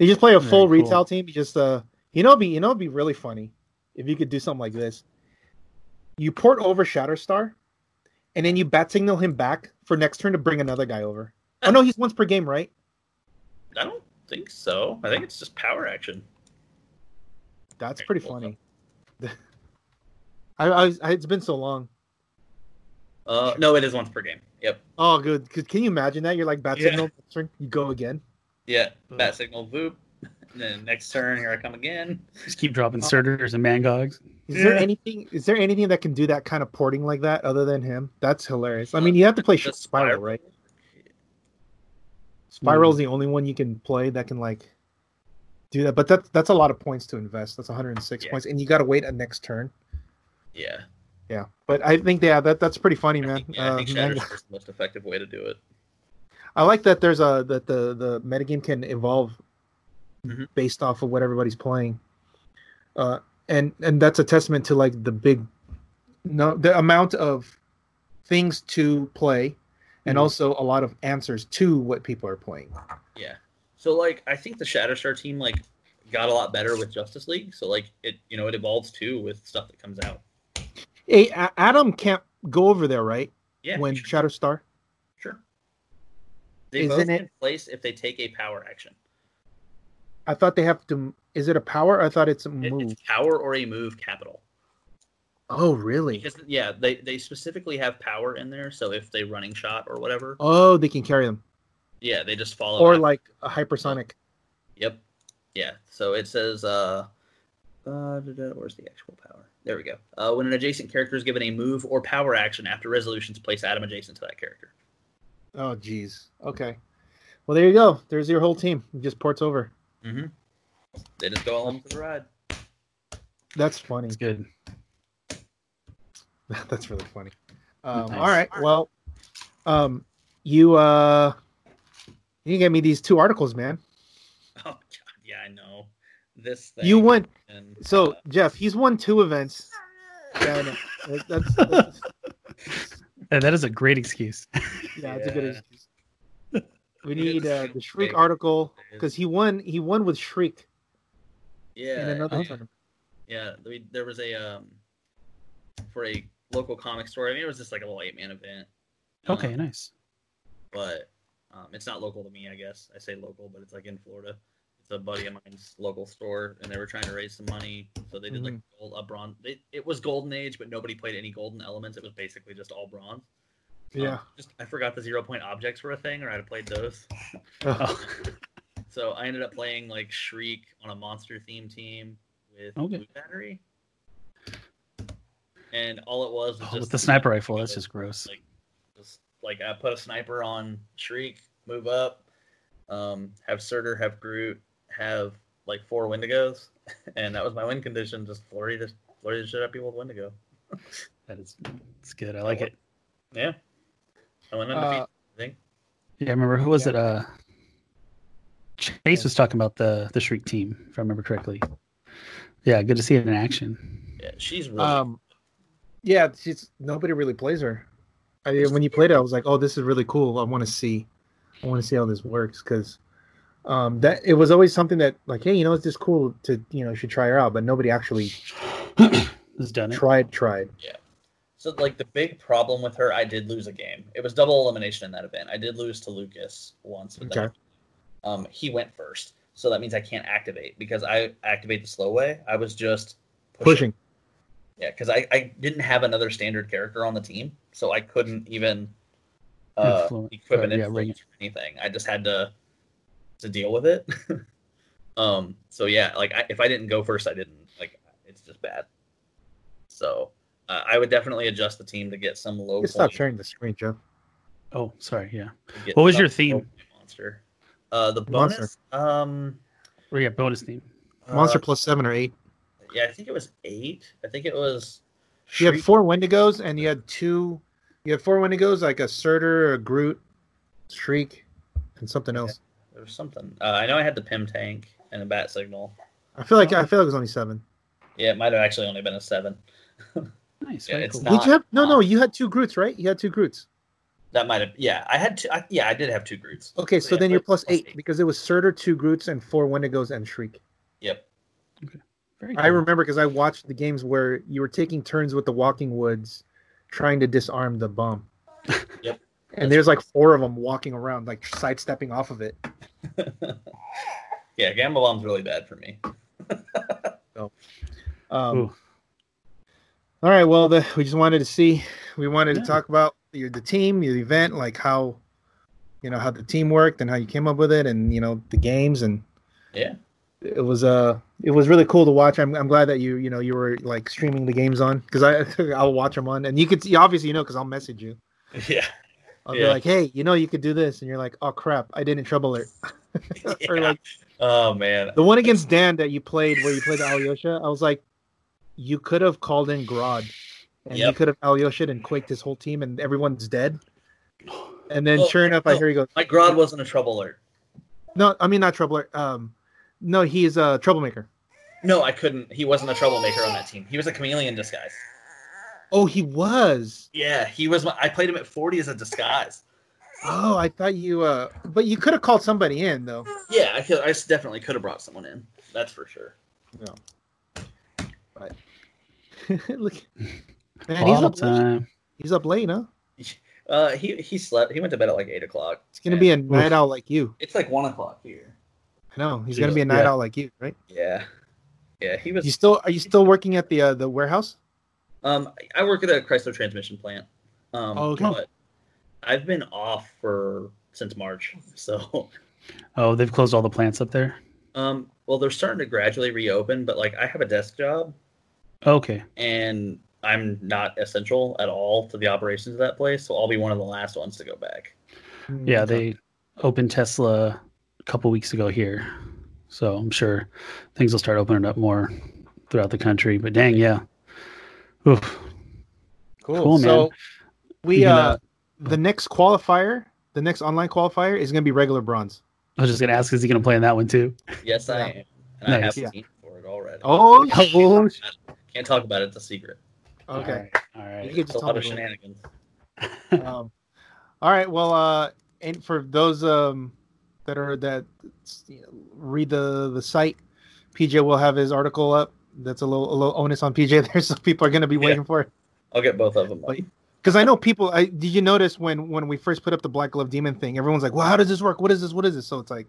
S2: You just play a
S1: Very
S2: full
S1: cool.
S2: retail team you just uh you know be you know it'd be really funny if you could do something like this you port over shatterstar and then you bat signal him back for next turn to bring another guy over oh no he's once per game right
S3: I don't think so. I think it's just power action.
S2: that's pretty funny [laughs] I, I, I it's been so long
S3: Uh, no, it is once per game. Yep.
S2: Oh, good. 'Cause Can you imagine that? You're like bat
S3: Yeah.
S2: signal, you go again.
S3: Yeah. Bat signal, voop. And then next turn, here I come again.
S1: Just keep dropping Surturs and Mangogs.
S2: Is there anything? Is there anything that can do that kind of porting like that other than him? That's hilarious. I mean, you have to play
S3: The
S2: Spiral, right? Spiral's the only one you can play that can like do that. But that's that's a lot of points to invest. That's 106
S3: Yeah.
S2: points, and you got to wait a next turn.
S3: Yeah.
S2: Yeah, but I think yeah, that that's pretty funny,
S3: I
S2: man.
S3: think, yeah, I think
S2: Uh,
S3: the most effective way to do it.
S2: I like that there's a that the the metagame can evolve
S3: Mhm.
S2: based off of what everybody's playing. Uh and and that's a testament to like the big no the amount of things to play and
S1: Mhm.
S2: also a lot of answers to what people are playing.
S3: Yeah. So like I think the Shatterstar team like got a lot better with Justice League. So like it you know it evolves too with stuff that comes out.
S2: Hey, A- Adam can't go over there, right?
S3: Yeah.
S2: when
S3: sure.
S2: Shatterstar.
S3: sure. They
S2: Isn't
S3: both
S2: it-
S3: in place if they take a power action.
S2: I thought they have to. Is it a power? I thought it's a move.
S3: It's power or a move capital.
S2: Oh, really?
S3: Because yeah, they they specifically have power in there. So if they running shot or whatever,
S2: Oh, they can carry them,
S3: yeah, they just follow.
S2: or
S3: after.
S2: like a hypersonic.
S3: Yep. Yeah. So it says, uh, uh, where's the actual power? There we go. Uh, when an adjacent character is given a move or power action after resolutions, place Adam adjacent to that character.
S2: Oh, geez. Okay. Well, there you go. There's your whole team. It just ports over.
S3: Mm-hmm. They just go along for the ride.
S2: That's funny.
S1: It's good. [laughs]
S2: That's really funny. Um,
S1: Nice.
S2: All right. Well, um, you uh, you gave me these two articles, man. [laughs]
S3: Oh God, yeah, I know. This thing.
S2: You won.
S3: and,
S2: So
S3: uh,
S2: Jeff, he's won two events. Yeah, I know. that's, that's [laughs]
S1: And that is a great excuse.
S2: yeah, it's a good excuse. We need uh,
S3: the
S2: the Shriek
S3: big
S2: article because he won. He won with Shriek
S3: yeah,
S2: in another
S3: yeah, yeah. we- There was a um for a local comic store. I mean, it was just like a little eight man event.
S1: Okay,
S3: Um,
S1: nice.
S3: but um, it's not local to me. I guess I say local, but it's like in Florida. It's a buddy of mine's local store, and they were trying to raise some money, so they did like gold, a bronze. It, it was golden age, but nobody played any golden elements. It was basically just all bronze. Um,
S2: Yeah.
S3: just I forgot the zero point objects were a thing, or I'd have played those. [laughs]
S1: Oh, [laughs]
S3: So I ended up playing like Shriek on a monster theme team with
S1: Okay.
S3: Blue Battery. And all it was was
S1: Oh,
S3: just
S1: with the sniper rifle, that's just gross.
S3: like just like I put a sniper on Shriek, move up, um, have Surtur, have Groot, have like four Wendigos, [laughs] and that was my win condition. Just flurry the flurry the shit out of people with Wendigo.
S1: That is, it's good. I like it.
S3: Yeah, I went
S2: Uh,
S3: undefeated. I think.
S1: Yeah, I remember who was
S2: Yeah.
S1: it? Uh, Chase was talking about the the Shriek team, if I remember correctly. Yeah, good to see it in action.
S3: Yeah, she's really
S2: Um, yeah, she's nobody really plays her. I, when you played it, I was like, "Oh, this is really cool. I want to see, I want to see how this works." Because um, that it was always something that, like, hey, you know, it's just cool to, you know, you should try her out, but nobody actually [clears throat]
S1: Has done it.
S2: tried, tried.
S3: So like the big problem with her, I did lose a game. It was double elimination in that event. I did lose to Lucas once. But then,
S2: Okay.
S3: um, he went first, so that means I can't activate because I activate the slow way. I was just
S2: Pushing.
S3: Yeah, because I, I didn't have another standard character on the team, so I couldn't even uh,
S1: Influence-
S3: equip
S1: or,
S3: an
S1: yeah,
S3: influence
S1: ring
S3: or anything. I just had to to deal with it. [laughs] um. So yeah, like I, if I didn't go first, I didn't. Like it's just bad. So uh, I would definitely adjust the team to get some low.
S2: You stop sharing the screen, Jeff.
S1: Oh, sorry. Yeah. What was your theme?
S3: Monster. Uh, the
S2: Monster.
S3: bonus. Um.
S1: Or yeah, bonus theme.
S2: Monster
S3: uh,
S2: plus seven or eight.
S3: Yeah, I think it was eight. I think it was.
S2: You had four Wendigos, and you had two. You had four Wendigos, like a Surtur, a Groot, Shriek, and something else.
S3: There was something. Uh, I know I had the Pym tank and a bat signal.
S2: I feel like I feel like it was only seven.
S3: Yeah, it might have actually only been a seven. [laughs]
S1: Nice.
S3: Yeah, it's
S1: cool.
S3: not-
S2: Did you have no no? You had two Groots, right? You had two Groots.
S3: That might have. Yeah, I had two. I, yeah, I did have two Groots.
S2: Okay, so
S3: yeah,
S2: then you're plus
S3: plus
S2: eight,
S3: eight.
S2: because it was Surtur, two Groots, and four Wendigos and Shriek.
S3: Yep. Okay.
S1: Very
S2: I remember because I watched the games where you were taking turns with the Walking Woods, trying to disarm the bomb. [laughs]
S3: Yep.
S2: And there's like four of them walking around, like sidestepping off of it. [laughs]
S3: yeah, Gamma Bomb's really bad for me. [laughs]
S2: So, um,
S1: Ooh.
S2: All right, well, the, we just wanted to see. We wanted
S1: Yeah.
S2: to talk about your, the team, your event, like how, you know, how the team worked and how you came up with it, and you know the games, and
S3: Yeah.
S2: it was uh it was really cool to watch. I'm, I'm glad that you you know you were like streaming the games on because I [laughs] I'll watch them on, and you could see obviously you know because I'll message you. [laughs]
S3: Yeah.
S2: I'll
S3: Yeah.
S2: be like, hey, you know, you could do this, and you're like, oh crap, I didn't trouble alert. [laughs] or
S3: Yeah.
S2: like
S3: Oh man.
S2: the one against Dan that you played where you played Alyosha, I was like, you could have called in Grodd, and you
S3: Yep.
S2: could have Alyosha and quaked his whole team, and everyone's dead. And then sure enough, I hear he goes,
S3: My Grodd wasn't a trouble alert.
S2: no, I mean not trouble alert. Um, no, he's a troublemaker.
S3: No, I couldn't. He wasn't a troublemaker on that team. He was a chameleon disguise.
S2: Oh, he was.
S3: Yeah, he was. My, I played him at 40 as a disguise.
S2: Oh, I thought you. uh But you could have called somebody in though.
S3: Yeah, I, could, I definitely could have brought someone in. That's for sure. [laughs]
S2: Look, [laughs] man, he's up.
S1: the
S2: Late. He's up late, huh? [laughs]
S3: Uh, he he slept. He went to bed at like eight o'clock.
S2: It's gonna be a night out like you.
S3: It's like one o'clock here.
S2: I know. He's gonna be a night
S1: yeah.
S2: owl like you, right?
S3: Yeah, yeah. He was.
S2: You still are you still working at the uh, the warehouse?
S3: Um, I work at a Chrysler transmission plant. Um,
S2: Oh, okay.
S3: but I've been off for since March. So,
S1: Oh, they've closed all the plants up there.
S3: um, well, they're starting to gradually reopen, but like I have a desk job
S1: Okay.
S3: and I'm not essential at all to the operations of that place, so I'll be one of the last ones to go back.
S1: Yeah,
S2: Mm,
S1: they opened Tesla a couple weeks ago here, so I'm sure things will start opening up more throughout the country. But dang, yeah. Oof.
S2: cool.
S1: cool, man.
S2: So we
S1: You gonna-
S2: uh the next qualifier, the next online qualifier is gonna be regular bronze.
S1: I was just gonna ask, is he gonna play in that one too?
S3: Yes, I
S2: Yeah.
S3: am, and I
S1: Nice.
S3: have
S2: Yeah.
S3: a for it already.
S2: Oh, [laughs]
S1: Oh,
S3: Can't talk about it; it's a secret.
S2: okay.
S1: All
S2: You can just
S3: a lot of shenanigans. [laughs] [laughs]
S2: um, all right. Well, uh, and for those um that are that you know, read the the site, PJ will have his article up. That's a little a little onus on PJ [laughs] there, so people are gonna be
S3: Yeah.
S2: waiting for it.
S3: I'll get both of them.
S2: Because I know people. I, did you notice when when we first put up the Black Glove Demon thing? Everyone's like, "Well, how does this work? What is this? What is this?" So it's like,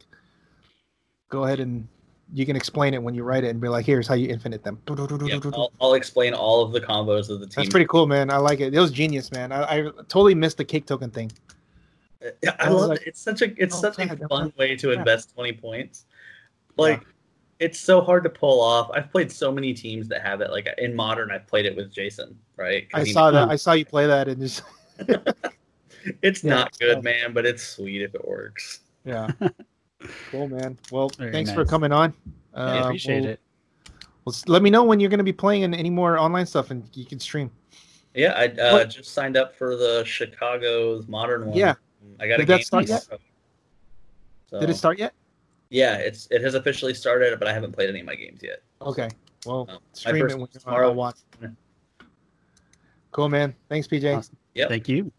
S2: go ahead and you can explain it when you write it and be like, "Here's how you infinite them."
S3: Yeah, I'll, I'll explain all of the combos of the team.
S2: That's pretty cool, man. I like it. It was genius, man. I, I totally missed the cake token thing.
S3: Yeah, I
S2: I
S3: love
S2: like,
S3: it. It's such a it's
S2: oh,
S3: such
S2: God,
S3: a fun
S2: was-
S3: way to
S2: yeah.
S3: invest twenty points. Like it's so hard to pull off. I've played so many teams that have it. Like in modern, I've played it with Jason, Right?
S2: I
S3: he-
S2: saw that. I saw you play that, and just [laughs]
S3: It's [laughs]
S2: Yeah,
S3: not good,
S2: tough.
S3: man, but it's sweet if it works.
S2: yeah. [laughs] cool, man. Well,
S1: Very
S2: thanks for coming on.
S1: I
S2: Uh,
S1: appreciate
S2: we'll-
S1: it.
S2: Well, let me know when you're going to be playing in any more online stuff, and you can stream.
S3: Yeah, I uh, just signed up for the Chicago's modern one.
S2: Yeah.
S3: I got a
S2: Did that
S3: game.
S2: start
S1: yet?
S3: So,
S2: Did it start yet?
S3: Yeah, it's it has officially started, but I haven't played any of my games yet.
S2: Okay. Well,
S3: No. My
S2: stream it
S3: first
S2: when
S3: one's
S2: you're
S3: tomorrow.
S2: I'll watch. Cool, man. Thanks, PJ.
S1: Awesome.
S3: Yep.
S1: Thank you.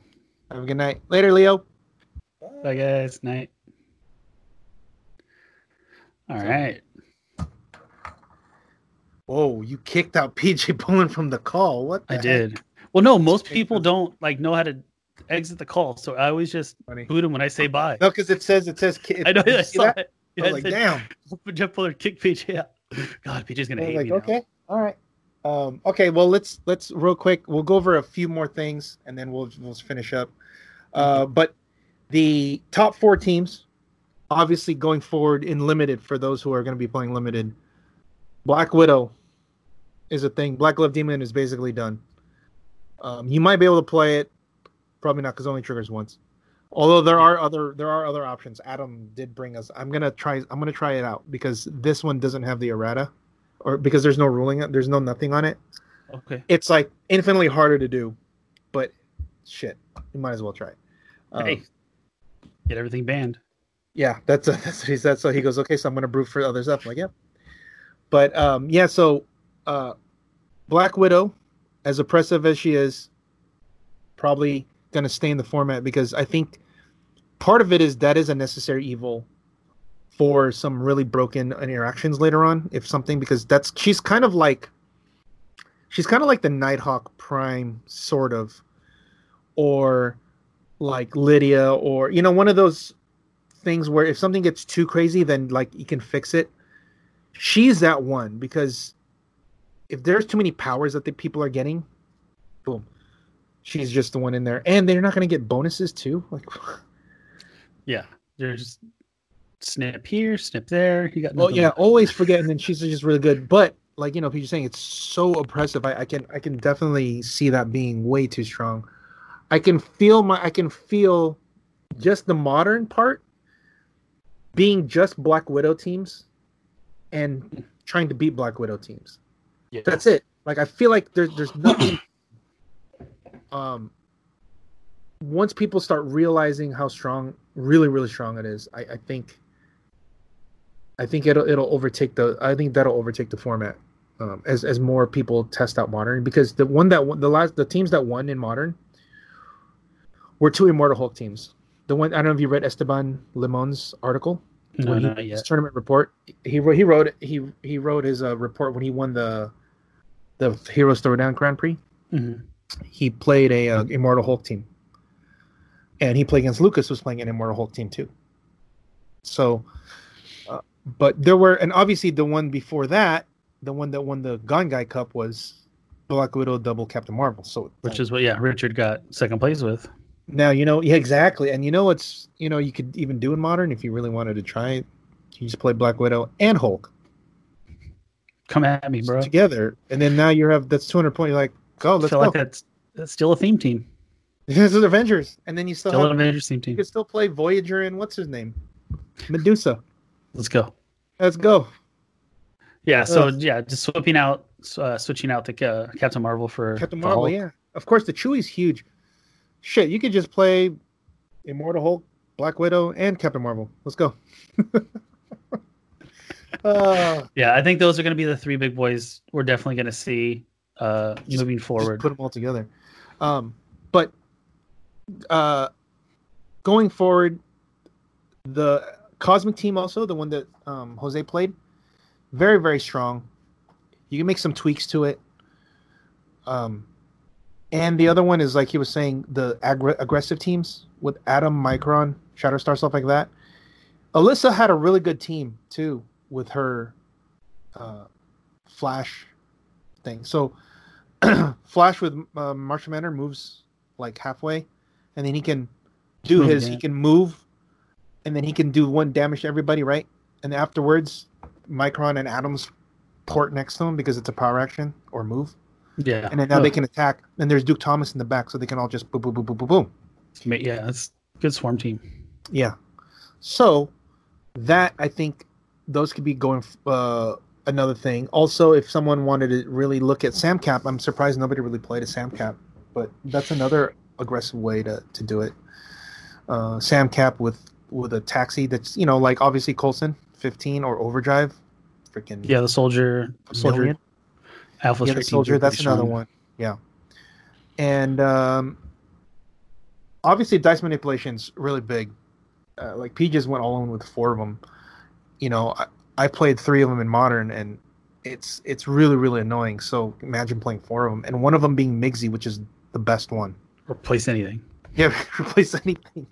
S2: Have a good night. Later, Leo.
S1: Bye, guys. Night. All right.
S2: Whoa, you kicked out PJ Bolin from the call. What? The
S1: I
S2: heck?
S1: did. Well, no, most people don't like know how to exit the call, so I always just
S2: Funny.
S1: boot them when I say bye.
S2: No, because it says it says. ki- [laughs]
S1: I know.
S2: Did
S1: I saw
S2: that?
S1: it.
S2: I was like,
S1: said,
S2: damn. [laughs]
S1: Jeff Puller kicked PJ out. God, PJ's gonna
S2: I was
S1: hate
S2: like,
S1: me now.
S2: okay, all right. Um, okay, well let's let's real quick. We'll go over a few more things and then we'll we'll finish up. Uh, but the top four teams, obviously going forward in limited for those who are going to be playing limited. Black Widow is a thing. Black Glove Demon is basically done. Um, you might be able to play it, probably not because only triggers once. Although there are other there are other options. Adam did bring us. I'm gonna try. I'm gonna try it out because this one doesn't have the errata, or because there's no ruling. There's no nothing on it.
S1: Okay.
S2: It's like infinitely harder to do, but shit, you might as well try. it. Um,
S1: hey, get everything banned.
S2: Yeah, that's [laughs] that's what he said. So he goes, okay, so I'm gonna brew for others up. I'm like, yep. But um, yeah, so uh, Black Widow, as oppressive as she is, probably gonna stay in the format because I think part of it is that is a necessary evil for some really broken interactions later on. If something because that's she's kind of like she's kind of like the Nighthawk Prime, sort of, or like Lydia, or you know, one of those things where if something gets too crazy, then like you can fix it. She's that one because if there's too many powers that the people are getting, boom, she's just the one in there, and they're not going to get bonuses too. Like, [laughs]
S1: Yeah. There's snip here, snip there. You got.
S2: well,
S1: nothing.
S2: yeah, always forget, and then she's just really good. But like you know, if you're saying it's so oppressive. I, I can I can definitely see that being way too strong. I can feel my I can feel just the modern part being just Black Widow teams and trying to beat Black Widow teams.
S1: Yeah.
S2: That's it. Like I feel like there's there's nothing. [clears throat] um, once people start realizing how strong, really really strong it is, I, I think. I think it'll it'll overtake the. I think that'll overtake the format um, as as more people test out modern because the one that won, the last the teams that won in modern were two Immortal Hulk teams. The one I don't know if you read Esteban Limon's article.
S1: No,
S2: he,
S1: not
S2: his
S1: yet.
S2: tournament report. He wrote he wrote he he wrote his uh, report when he won the the Heroes Throwdown Grand Prix.
S1: Mhm.
S2: He played a uh, Immortal Hulk team, and he played against Lucas, who's playing an Immortal Hulk team too. So, uh, but there were, and obviously the one before that, the one that won the Gun Guy Cup was Black Widow double Captain Marvel. So
S1: Which is what, yeah, Richard got second place with.
S2: Now you know, yeah, exactly, and you know what's you know you could even do in modern if you really wanted to try it. You just play Black Widow and Hulk
S1: Come at me, bro.
S2: together, and then now you have that's 200 points. You're like, go, let's
S1: feel
S2: go.
S1: like that's, that's still a theme team. [laughs]
S2: this is Avengers, and then you still
S1: Still
S2: have,
S1: an Avengers theme team.
S2: you can still play Voyager and what's his name, Medusa.
S1: Let's go.
S2: Let's go.
S1: Yeah. So yeah, just swapping out, uh, switching out the uh, Captain Marvel for
S2: Captain Marvel, yeah. Of course, the Chewie's huge. Shit, you could just play Immortal Hulk, Black Widow, and Captain Marvel. Let's go. [laughs] uh,
S1: Yeah, I think those are going to be the three big boys we're definitely going to see uh,
S2: Just-
S1: moving forward.
S2: put them all together. Um, but uh, going forward, the Cosmic team also the one that um, Jose played, very very strong. You can make some tweaks to it. Um, and the other one is like he was saying the aggr- aggressive teams with Adam, Micron, Shatterstar, stuff like that. Alyssa had a really good team too with her uh, Flash thing. So [clears throat] Flash with uh, Martian Manhunter moves like halfway, and then he can do
S1: Move
S2: his.
S1: again.
S2: He can move, and then he can do one damage to everybody, right? And afterwards, Micron and Adams port next to him because it's a power action or move,
S1: yeah.
S2: and then now they can attack. And there's Duke Thomas in the back, so they can all just boom, boom, boom, boom, boom, boom.
S1: Yeah, it's good swarm team.
S2: Yeah. So that I think those could be going uh, another thing. Also, if someone wanted to really look at Sam Cap, I'm surprised nobody really played a Sam Cap, but that's another aggressive way to, to do it. Uh, Sam Cap with with a taxi that's you know like obviously Coulson 15 or Overdrive, freaking
S1: Yeah, the soldier, soldier,
S2: Million.
S1: Alpha
S2: yeah, soldier. That's
S1: pretty
S2: another one. Yeah, and um, obviously dice manipulation's really big. Uh, like P just went all in with four of them. You know, I, I played three of them in modern, and it's it's really really annoying. So imagine playing four of them, and one of them being Mixie, which is the best one.
S1: Replace anything.
S2: Yeah, [laughs] replace anything.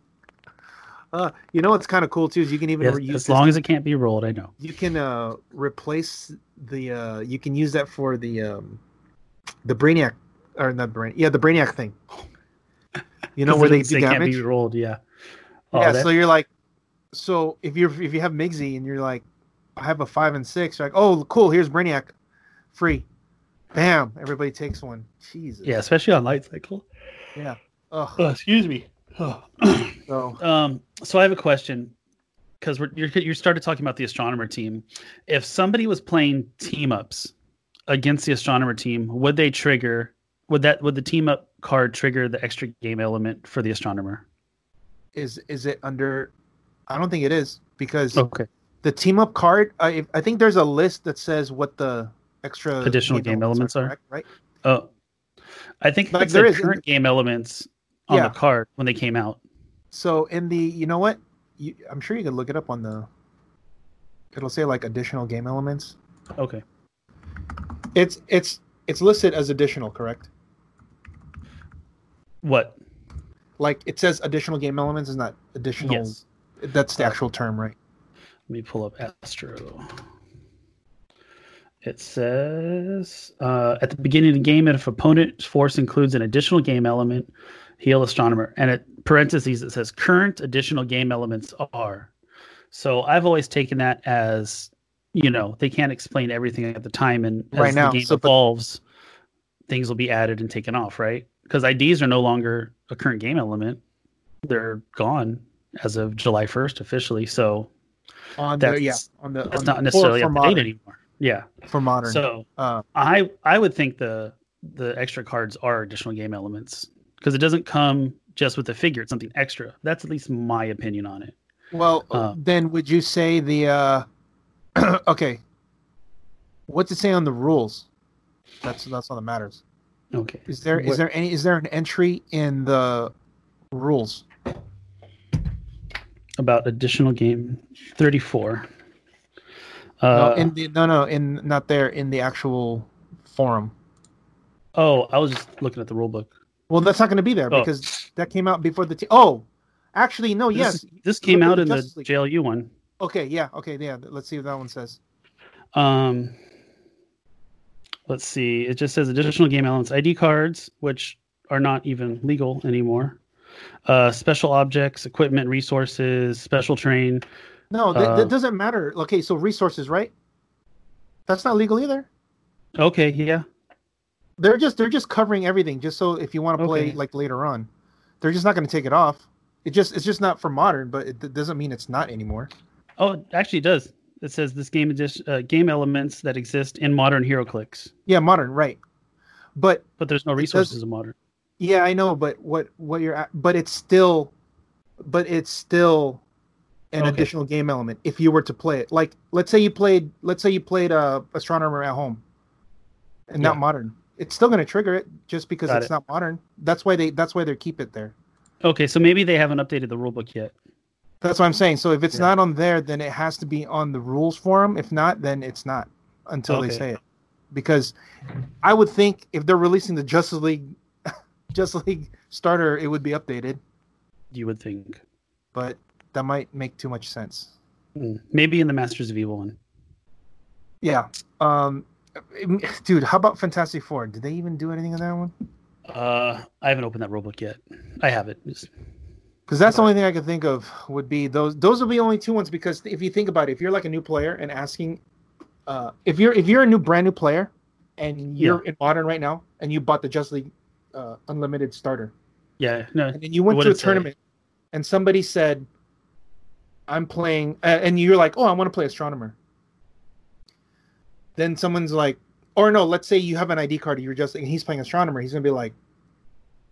S2: Uh, you know what's kind of cool too is you can even
S1: Yes,
S2: reuse
S1: as
S2: this-
S1: long as it can't be rolled, I know.
S2: you can uh replace the uh you can use that for the um the brainiac or not brain yeah the brainiac thing you know where they do
S1: say can't be rolled. Yeah. Oh,
S2: yeah
S1: that-
S2: so you're like so if you're if you have mixie and you're like i have a five and six you're like oh cool here's brainiac free bam everybody takes one jesus
S1: yeah, especially on light cycle.
S2: yeah Ugh.
S1: Oh, excuse me.
S2: So [clears throat]
S1: Um, so I have a question because you're, you started talking about the astronomer team. If somebody was playing team ups against the astronomer team, would they trigger? Would that would the team up card trigger the extra game element for the astronomer?
S2: is is it under i don't think it is because
S1: Okay.
S2: the team up card I, I think there's a list that says what the extra
S1: Additional game elements are?
S2: correct, right
S1: Oh, I think
S2: Like there is-
S1: current game elements on
S2: Yeah.
S1: the card when they came out.
S2: so in the you know what you, i'm sure you could look it up on the it'll say like additional game elements
S1: Okay.
S2: it's it's it's listed as additional correct
S1: What?
S2: like it says additional game elements is not additional
S1: Yes.
S2: that's the actual term right
S1: Let me pull up Astro. It says uh, at the beginning of the game, if opponent's force includes an additional game element, heal astronomer. And at parentheses, it says current additional game elements are. So I've always taken that as, you know, they can't explain everything at the time, and as
S2: Right now,
S1: the game
S2: so, but-
S1: evolves, things will be added and taken off, right? Because IDs are no longer a current game element; they're gone as of July first officially. So
S2: on the yeah on the
S1: that's
S2: on
S1: not
S2: the,
S1: necessarily up to date anymore. Yeah.
S2: for modern
S1: So
S2: uh
S1: I I would think the the extra cards are additional game elements because it doesn't come just with the figure; it's something extra. That's at least my opinion on it.
S2: well
S1: Uh,
S2: then would you say the uh [clears throat] okay what's it say on the rules that's that's all that matters
S1: Okay.
S2: Is there is
S1: What-
S2: there any is there an entry in the rules
S1: about additional game 34.
S2: no,
S1: Uh,
S2: in the no no in not there in the actual forum.
S1: oh, I was just looking at the rule book.
S2: Well, that's not going to be there
S1: Oh.
S2: because that came out before the. T- oh, actually, no.
S1: This,
S2: Yes.
S1: this came out
S2: the
S1: in the
S2: Justice League.
S1: JLU one.
S2: Okay. Yeah. Okay. Yeah. Let's see what that one says.
S1: Um, let's see. It just says additional game elements, ID cards, which are not even legal anymore. Uh, special objects, equipment, resources, special train.
S2: No, that,
S1: Uh,
S2: that doesn't matter. Okay, so resources, right? That's not legal either.
S1: Okay, yeah.
S2: They're just they're just covering everything, just so if you want to play
S1: Okay.
S2: like later on, they're just not going to take it off. It just it's just not for modern, but it, doesn't mean it's not anymore.
S1: Oh, actually, it does. It says this game edition, uh, game elements that exist in modern HeroClix,
S2: Yeah, modern, right? But
S1: but there's no
S2: does-
S1: resources in modern.
S2: yeah, I know, but what what you're at, but it's still, but it's still an
S1: Okay.
S2: additional game element if you were to play it. Like let's say you played let's say you played uh, astronomer at home, and not modern. It's still going to trigger it just because
S1: Got
S2: it's
S1: it.
S2: not modern. That's why they that's why they keep it there.
S1: Okay, so maybe they haven't updated the rulebook yet.
S2: That's what I'm saying. So if it's
S1: Yeah.
S2: not on there, then it has to be on the rules forum. If not, then it's not until they say it. Because I would think if they're releasing the Justice League [laughs] Justice League starter, it would be updated,
S1: You would think.
S2: but that might make too much sense.
S1: Hmm. Maybe in the Masters of Evil one.
S2: Yeah. Um [sighs] dude, how about Fantastic Four? Did they even do anything in that one?
S1: Uh, I haven't opened that rulebook yet. I have it.
S2: Because that's the only thing I can think of would be those. Those would be only two ones. Because if you think about it, if you're like a new player and asking, uh, if you're if you're a new brand new player, and you're in modern right now, and you bought the Just League uh, Unlimited starter,
S1: yeah, no,
S2: and then you went to a
S1: it say?
S2: tournament, and somebody said, "I'm playing," uh, and you're like, "Oh, I want to play Astronomer." Then someone's like, or no, let's say you have an ID card, you're just, and he's playing Astronomer. He's gonna be like,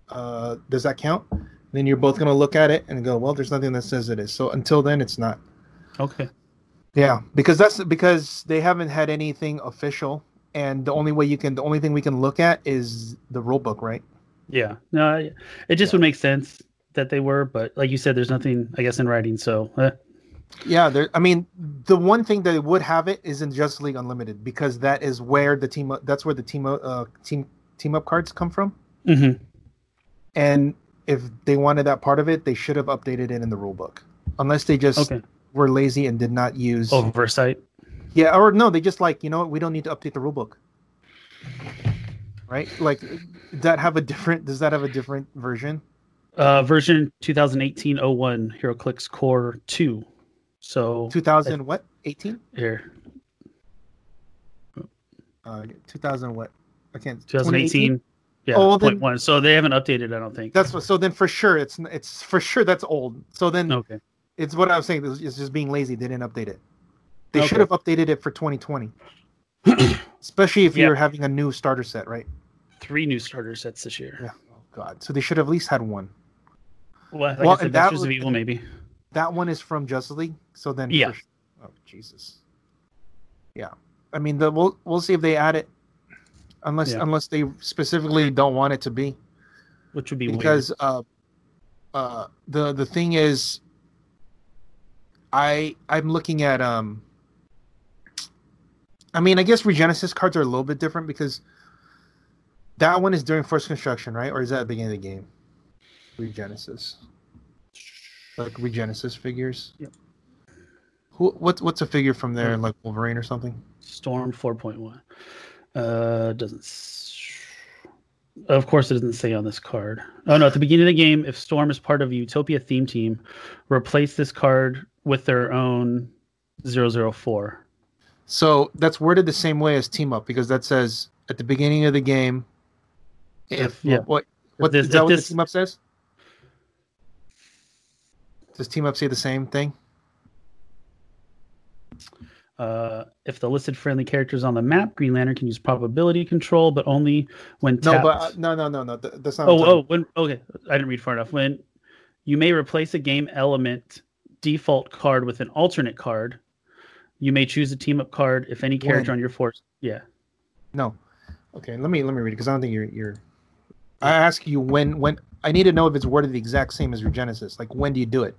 S2: uh, "Does that count?" Then you're both gonna look at it and go, "Well, there's nothing that says it is." So until then, it's not.
S1: okay.
S2: Yeah, because that's because they haven't had anything official, and the only way you can, the only thing we can look at is the rule book, right?
S1: Yeah, no, it just would make sense that they were, but like you said, there's nothing, I guess, in writing. So, eh.
S2: Yeah, there. I mean, the one thing that would have it is in Justice League Unlimited because that is where the team. That's where the team. Uh, team team up cards come from.
S1: mhm.
S2: And if they wanted that part of it, they should have updated it in the rule book. Unless they just
S1: okay,
S2: were lazy and did not use.
S1: oversight.
S2: Yeah, or no, they just like you know what, we don't need to update the rule book. Right? Like, that have a different? Does that have a different version?
S1: Uh, version 2018-01 HeroClix Core 2. So
S2: Two thousand what? Eighteen?
S1: here,
S2: Uh, two thousand what? I can't.
S1: 2018. Yeah,
S2: Oh,
S1: point
S2: then-
S1: one. So they haven't updated, I don't think.
S2: That's what. So then, for sure, it's it's for sure that's old. So then,
S1: okay.
S2: it's what I was saying. It's just being lazy. They didn't update it. They
S1: Okay.
S2: should have updated it for 2020. [clears throat] Especially if
S1: Yeah.
S2: you're having a new starter set, right?
S1: Three new starter sets this year.
S2: Yeah. Oh God. So they should have at least had one.
S1: Well, like
S2: Well,
S1: I said,
S2: and that
S1: Masters of Evil, maybe.
S2: That one is from Justice League. So then,
S1: Yeah.
S2: for su- oh Jesus. Yeah. I mean, the, we'll we'll see if they add it, unless
S1: Yeah.
S2: unless they specifically don't want it to be.
S1: Which would be weird.
S2: because uh, uh, the the thing is, I I'm looking at um. I mean, I guess Regenesis cards are a little bit different because that one is during first construction, right? Or is that at the beginning of the game? Regenesis, like Regenesis figures.
S1: Yep.
S2: Who what's what's a figure from there, like Wolverine or something?
S1: Storm 4.1. Uh, doesn't. Of course, it doesn't say on this card. Oh no! At the beginning of the game, if Storm is part of a Utopia theme team, replace this card with their own 004.
S2: So that's worded the same way as team up because that says at the beginning of the game. If
S1: Yeah.
S2: what what
S1: this-
S2: is that
S1: if
S2: what
S1: this-
S2: the team up says? Does team up say the same thing?
S1: Uh, if the listed friendly characters on the map, Green Lantern can use probability control, but only when tapped.
S2: No, but uh, no, no, no, no. That's not.
S1: oh, oh, when okay, I didn't read far enough. When you may replace a game element default card with an alternate card, you may choose a team up card if any character
S2: When?
S1: on your force. Yeah.
S2: No. Okay, let me let me read it because I don't think you're you're. I ask you when when I need to know if it's worded the exact same as Regenesis. Like when do you do it?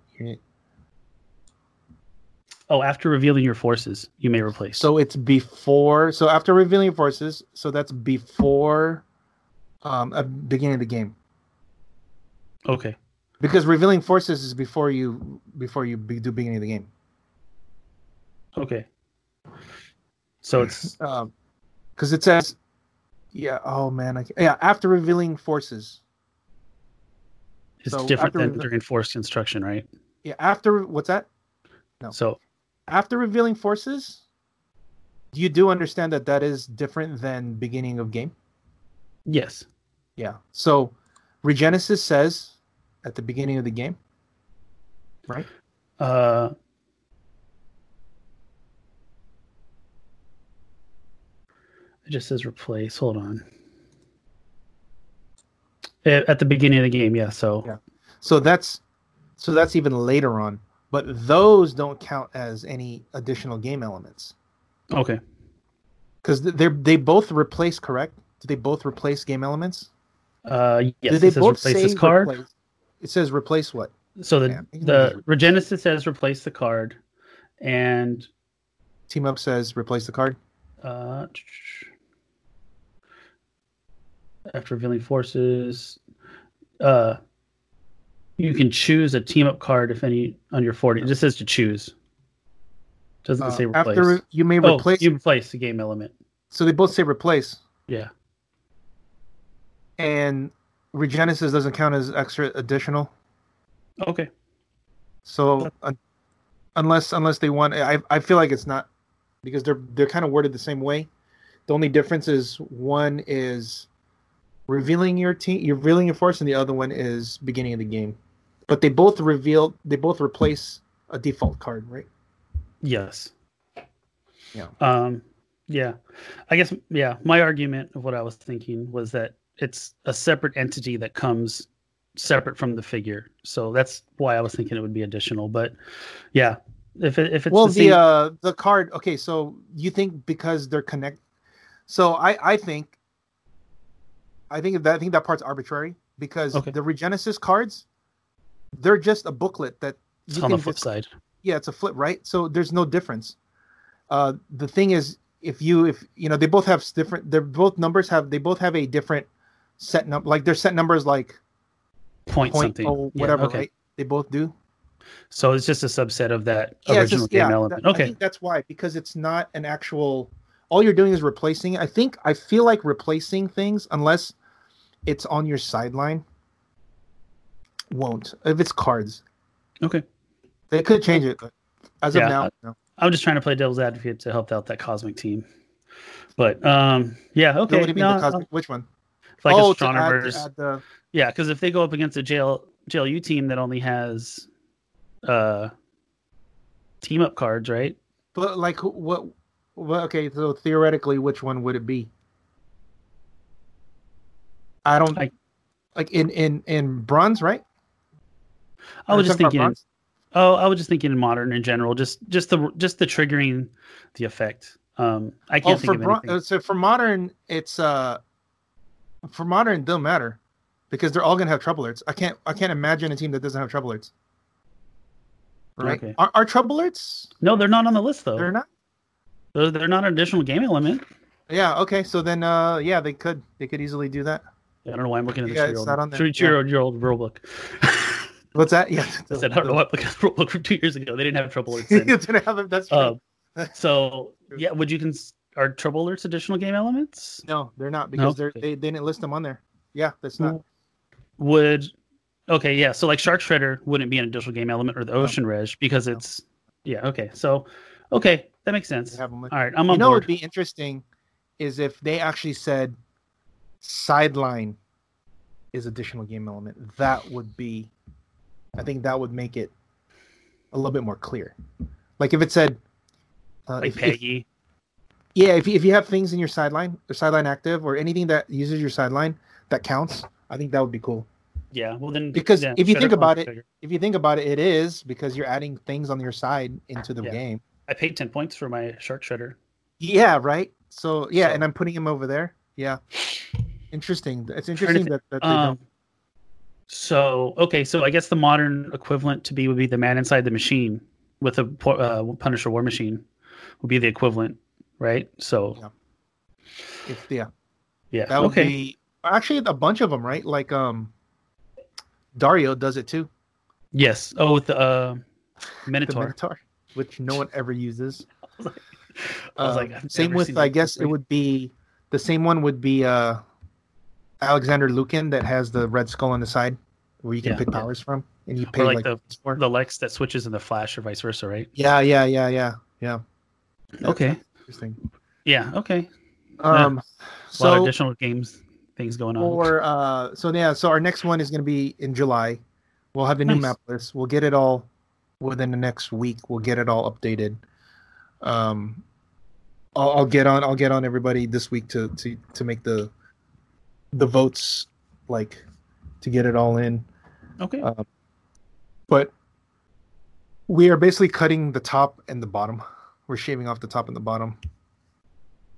S1: Oh, after revealing your forces, you may replace.
S2: So it's before. So after revealing forces, so that's before um, a beginning of the game.
S1: okay.
S2: Because revealing forces is before you before you be, do beginning of the game.
S1: Okay. So it's
S2: Um, because it says, yeah. Oh man, I, yeah. After revealing forces,
S1: it's
S2: So
S1: different than during forced construction, right?
S2: yeah. After what's that? No.
S1: So
S2: After revealing forces, you do understand that that is different than beginning of game.
S1: yes.
S2: Yeah. So Regenesis says at the beginning of the game, right?
S1: Uh, it just says replace. Hold on. At the beginning of the game, yeah. So
S2: Yeah. So that's so that's even later on. But those don't count as any additional game elements
S1: okay.
S2: because they're they both replace. Correct? Do they both replace game elements?
S1: Uh, yes.
S2: Do they
S1: it says
S2: both
S1: replace this card.
S2: replace? It says replace what?
S1: So the
S2: think
S1: the Regenesis says replace the card, and
S2: Team up says replace the card.
S1: uh, after revealing forces, uh, you can choose a team up card if any on your forty. It just says to choose. Doesn't
S2: Uh,
S1: say replace.
S2: after you may
S1: oh,
S2: replace.
S1: you replace the game element.
S2: So they both say replace,
S1: Yeah.
S2: and Regenesis doesn't count as extra additional.
S1: Okay.
S2: So un unless unless they want, I I feel like it's not because they're they're kind of worded the same way. The only difference is one is revealing your team, you're revealing your force, and the other one is beginning of the game. But they both reveal, they both replace a default card, right?
S1: Yes.
S2: Yeah.
S1: Um. Yeah. I guess. Yeah. My argument of what I was thinking was that it's a separate entity that comes separate from the figure. So that's why I was thinking it would be additional. But yeah, if it, if it's
S2: well,
S1: the,
S2: the,
S1: same,
S2: uh the card. Okay, so you think because they're connect? So I I think I think that I think that part's arbitrary because
S1: Okay.
S2: the Regenesis cards, they're just a booklet that
S1: it's
S2: you
S1: on the
S2: can
S1: flip
S2: just-
S1: side.
S2: yeah, it's a flip, right? So there's no difference. Uh, the thing is, if you if you know they both have different, they're both numbers have they both have a different set number. Like their set numbers like
S1: Point,
S2: point
S1: something.
S2: oh
S1: Yeah,
S2: whatever,
S1: okay.
S2: right? They both do.
S1: So it's just a subset of that
S2: Yeah,
S1: original
S2: just-
S1: game
S2: yeah,
S1: element.
S2: that- I
S1: okay.
S2: think that's why because it's not an actual. All you're doing is replacing. I think I feel like replacing things unless it's on your sideline. Won't if it's cards.
S1: Okay.
S2: They could change it, but as
S1: Yeah,
S2: of now,
S1: I-
S2: no.
S1: I'm just trying to play devil's advocate to help out that cosmic team. But um, yeah, okay.
S2: what do you mean
S1: no,
S2: the cosmic? Which one?
S1: like
S2: oh, to add, to
S1: astronomers.
S2: add the
S1: Yeah, because if they go up against a JL, JLU team that only has uh team up cards, right?
S2: But like, what? Well, okay, so theoretically, which one would it be? I don't
S1: I-
S2: like in in in bronze, right?
S1: I was just thinking. Oh, I was just thinking in modern in general, just just the just the triggering the effect. Um, I
S2: Oh,
S1: can't think
S2: for
S1: of anything.
S2: uh, so for modern, it's uh, for modern, don't matter because they're all gonna have trouble alerts. I can't I can't imagine a team that doesn't have trouble alerts. Right?
S1: Okay.
S2: Are, are trouble alerts?
S1: No, they're not on the list though.
S2: They're not.
S1: They're, they're not an additional game element.
S2: Yeah. Okay. So then, uh, yeah, they could they could easily do that.
S1: I don't know why I'm looking at
S2: Yeah,
S1: this two
S2: not on there.
S1: two year old year old rule book. [laughs]
S2: What's that? Yeah.
S1: I said I don't know why I'm at the rule book from two years ago. They didn't have trouble [laughs] alerts.
S2: Didn't have it. That's true.
S1: Um, so [laughs] yeah, would you cons- are trouble alerts additional game elements?
S2: No, they're not because they're they, they didn't list them on there. Yeah, that's not.
S1: Would okay, yeah. So like Shark Shredder wouldn't be an additional game element or the
S2: No.
S1: Ocean Reg because
S2: No.
S1: it's yeah. Okay, so okay, that makes sense.
S2: Have them.
S1: All right, I'm
S2: you
S1: on
S2: know,
S1: board.
S2: what'd be interesting is if they actually said sideline is additional game element. That would be, I think that would make it a little bit more clear. Like if it said, uh,
S1: like
S2: if- if-
S1: Peggy.
S2: yeah, if you, if you have things in your sideline or sideline active or anything that uses your sideline that counts, I think that would be cool.
S1: yeah, well then
S2: Because
S1: yeah,
S2: if you think about it-
S1: configure.
S2: If you think about it, it is because you're adding things on your side into the
S1: Yeah.
S2: game.
S1: I paid ten points for my Shark Shredder.
S2: Yeah, right. So yeah,
S1: So-
S2: and I'm putting him over there. Yeah, interesting. It's interesting that, that they
S1: Um,
S2: don't.
S1: so okay, so I guess the modern equivalent to be would be the man inside the machine, with a uh, Punisher War Machine would be the equivalent, right? So
S2: Yeah. It's yeah.
S1: yeah,
S2: That would
S1: okay,
S2: be actually a bunch of them, right? Like um, Dario does it too.
S1: yes. Oh, with the uh, [laughs]
S2: The
S1: Minotaur.
S2: Minotaur, which no one ever uses. [laughs]
S1: I was like,
S2: Um,
S1: I've
S2: same with I
S1: that
S2: guess it would be the same one would be uh Alexander Lukin that has the red skull on the side where you can
S1: Yeah.
S2: pick powers from and you pay
S1: Or
S2: like,
S1: like the
S2: for.
S1: the Lex that switches in the Flash or vice versa, right?
S2: Yeah, yeah, yeah, yeah, yeah. That's
S1: Okay.
S2: Interesting.
S1: Yeah. Okay.
S2: Um
S1: a lot of
S2: so
S1: additional games things going on.
S2: for uh so yeah, so our next one is gonna be in July. We'll have the new map list. We'll get it all within the next week. We'll get it all updated. Um I'll, I'll get on I'll get on everybody this week to to to make the the votes like to get it all in.
S1: okay.
S2: Uh, but we are basically cutting the top and the bottom. We're shaving off the top and the bottom.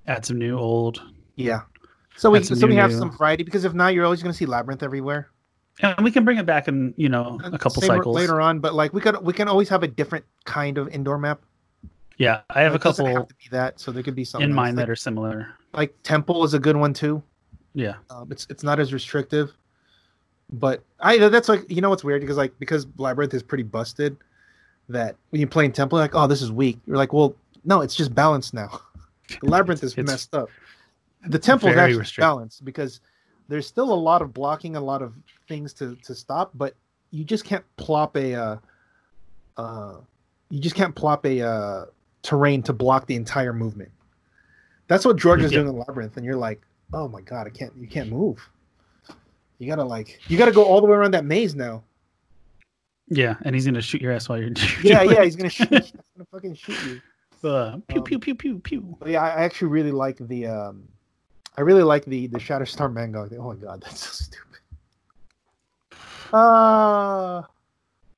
S1: Add some new old.
S2: Yeah. So we
S1: Add
S2: so we have
S1: new-
S2: some variety because if not, you're always going to see labyrinth everywhere.
S1: And we can bring it back in, you know, a couple cycles.
S2: later on. But like we could we can always have a different kind of indoor map.
S1: Yeah, I have a couple
S2: have to be that, so there could be something
S1: in mind
S2: Like,
S1: that are similar.
S2: like Temple is a good one too.
S1: Yeah.
S2: Um, it's it's not as restrictive, but I that's like you know what's weird because like because labyrinth is pretty busted. That when you play in Temple, like oh this is weak. You're like well no it's just balanced now. The [laughs] labyrinth is
S1: It's
S2: messed up. The temple is actually balanced because there's still a lot of blocking, a lot of things to to stop, but you just can't plop a uh, uh you just can't plop a uh terrain to block the entire movement. That's what George is
S1: Yeah.
S2: doing in the labyrinth, and you're like, oh my god, I can't you can't move. You gotta like you gotta go all the way around that maze now.
S1: Yeah, and he's gonna shoot your ass while you're. [laughs]
S2: Yeah, yeah, he's gonna shoot. [laughs] He's gonna fucking shoot you.
S1: Uh, pew
S2: Um,
S1: pew pew pew pew.
S2: But yeah, I I actually really like the um, I really like the the Shatterstar Mango. Oh my god, [laughs] that's so stupid. Ah,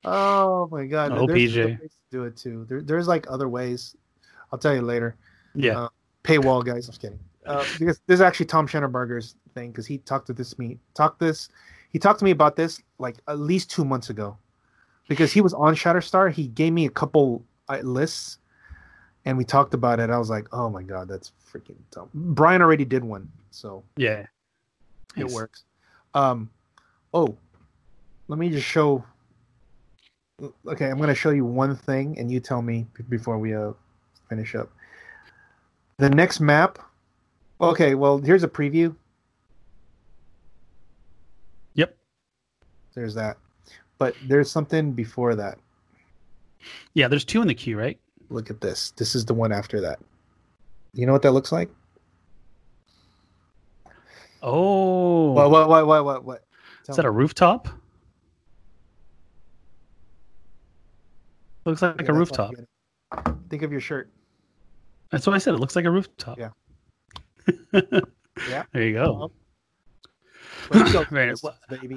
S2: oh my god.
S1: Oh,
S2: there's
S1: PJ.
S2: do it too. There, there's like other ways. I'll tell you later.
S1: Yeah.
S2: uh, Paywall guys. I'm just kidding. Uh, because this is actually Tom Schenneberger's thing because he talked to this me talked this he talked to me about this like at least two months ago because he was on Shatterstar. He gave me a couple uh, lists and we talked about it. I was like, oh my god, that's freaking dumb. Brian already did one, so
S1: yeah.
S2: it
S1: Nice.
S2: works. Um, oh, let me just show. Okay, I'm gonna show you one thing, and you tell me before we uh finish up. The next map. Okay, well here's a preview.
S1: Yep.
S2: There's that, but there's something before that.
S1: Yeah, there's two in the queue, right?
S2: Look at this. This is the one after that. You know what that looks like?
S1: Oh,
S2: What? What? What? What? What? what?
S1: is that a rooftop? Looks like,
S2: Yeah,
S1: a
S2: that's all I'm
S1: rooftop.
S2: Think of your shirt.
S1: That's what I said. It looks like a rooftop.
S2: Yeah. [laughs]
S1: yeah. There you go.
S2: Go, [laughs]
S1: Right.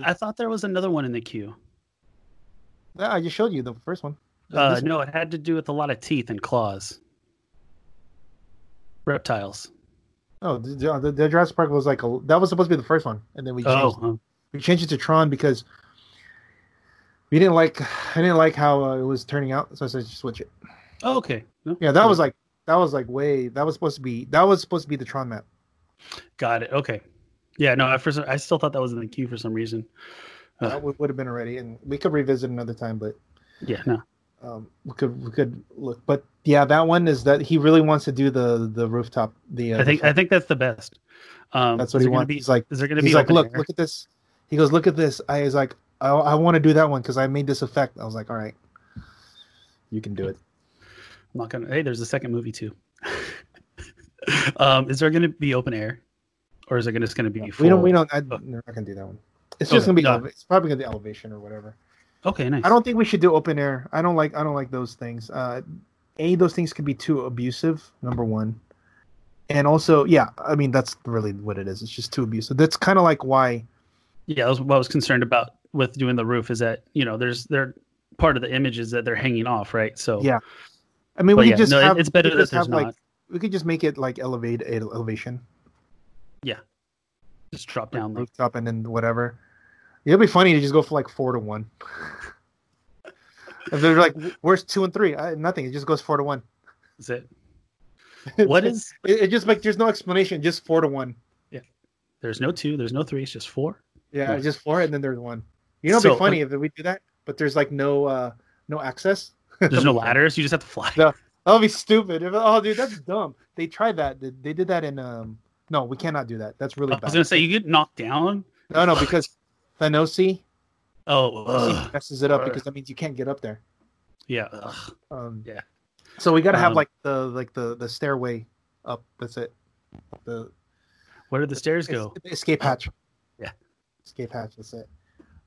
S1: I thought there was another one in the queue.
S2: Yeah, I just showed you the first one.
S1: Uh, no, it had to do with a lot of teeth and claws. Reptiles.
S2: Oh, the, the, the Jurassic Park was like a, that was supposed to be the first one, and then we changed,
S1: Oh,
S2: we changed it to Tron because we didn't like I didn't like how uh, it was turning out, so I said switch it.
S1: oh, okay. No,
S2: Yeah, that was like that was like way that was supposed to be that was supposed to be the Tron map.
S1: got it. Okay. Yeah, no, at first I still thought that was in the queue for some reason. Uh.
S2: That would, would have been already, and we could revisit another time, but
S1: Yeah, no.
S2: Um, we could we could look. But yeah, that one is that he really wants to do the the rooftop. The uh,
S1: I think
S2: the
S1: I think that's the best. Um,
S2: that's what he wants.
S1: Be,
S2: he's like
S1: is there going to
S2: he's
S1: be
S2: like, look,
S1: air?
S2: look at this. He goes, look at this. I was like, I, I want to do that one because I made this effect. I was like, all right, you can do it.
S1: I'm not gonna. Hey, there's a second movie too. [laughs] um, is there going to be open air, or is it gonna- just going to be?
S2: we don't, we don't. I,
S1: Oh.
S2: We're not gonna do that one. It's just gonna be.
S1: no.
S2: It's probably gonna be elevation or whatever.
S1: Okay, nice.
S2: I don't think we should do open air. I don't like. I don't like those things. Uh, a those things could be too abusive. Number one, and also, yeah, I mean that's really what it is. It's just too abusive. That's kind of like why.
S1: Yeah, that was what I was concerned about with doing the roof is that you know there's they're part of the images that they're hanging off, right? So
S2: Yeah. I mean, we
S1: yeah,
S2: just
S1: no,
S2: have.
S1: it's better that
S2: just
S1: there's
S2: have, like
S1: not.
S2: we could just make it like elevate elevation.
S1: Yeah, just drop down. Like,
S2: rooftop and then whatever. It'll be funny to just go for like four to one. If they're like, where's two and three? I, nothing. It just goes four to one.
S1: That's it. [laughs] What is?
S2: It, it just like there's no explanation. Just four to one. Yeah.
S1: There's no two. There's no three. It's just four.
S2: Yeah,
S1: Yeah.
S2: just four, and then there's one. You know, it'd
S1: So,
S2: be funny if we do that, but there's like no uh no access.
S1: There's no [laughs] ladders. You just have to fly.
S2: No. That'll be stupid. If, oh, dude, that's dumb. They tried that. They, they did that in um. No, we cannot do that. That's really bad.
S1: I was
S2: bad.
S1: gonna say you get knocked down.
S2: No, no, because Thanosi
S1: Oh, ugh.
S2: messes it up
S1: Ugh.
S2: because that means you can't get up there.
S1: yeah. ugh.
S2: Um,
S1: Yeah.
S2: So we got to have
S1: Um,
S2: like the like the the stairway up. That's it. The
S1: Where did the stairs go?
S2: escape hatch.
S1: Yeah.
S2: Escape hatch. That's it.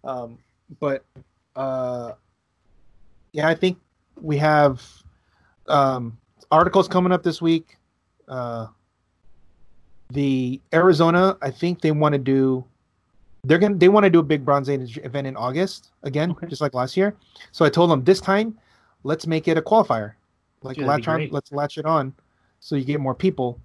S2: Um, but uh, yeah, I think we have um articles coming up this week. Uh, the Arizona, I think they want to do. They're gonna. They want to do a big Bronze Age event in August again,
S1: Okay.
S2: just like last year. So I told them this time, let's make it a qualifier. Like latch on, let's latch it on, so you get more people.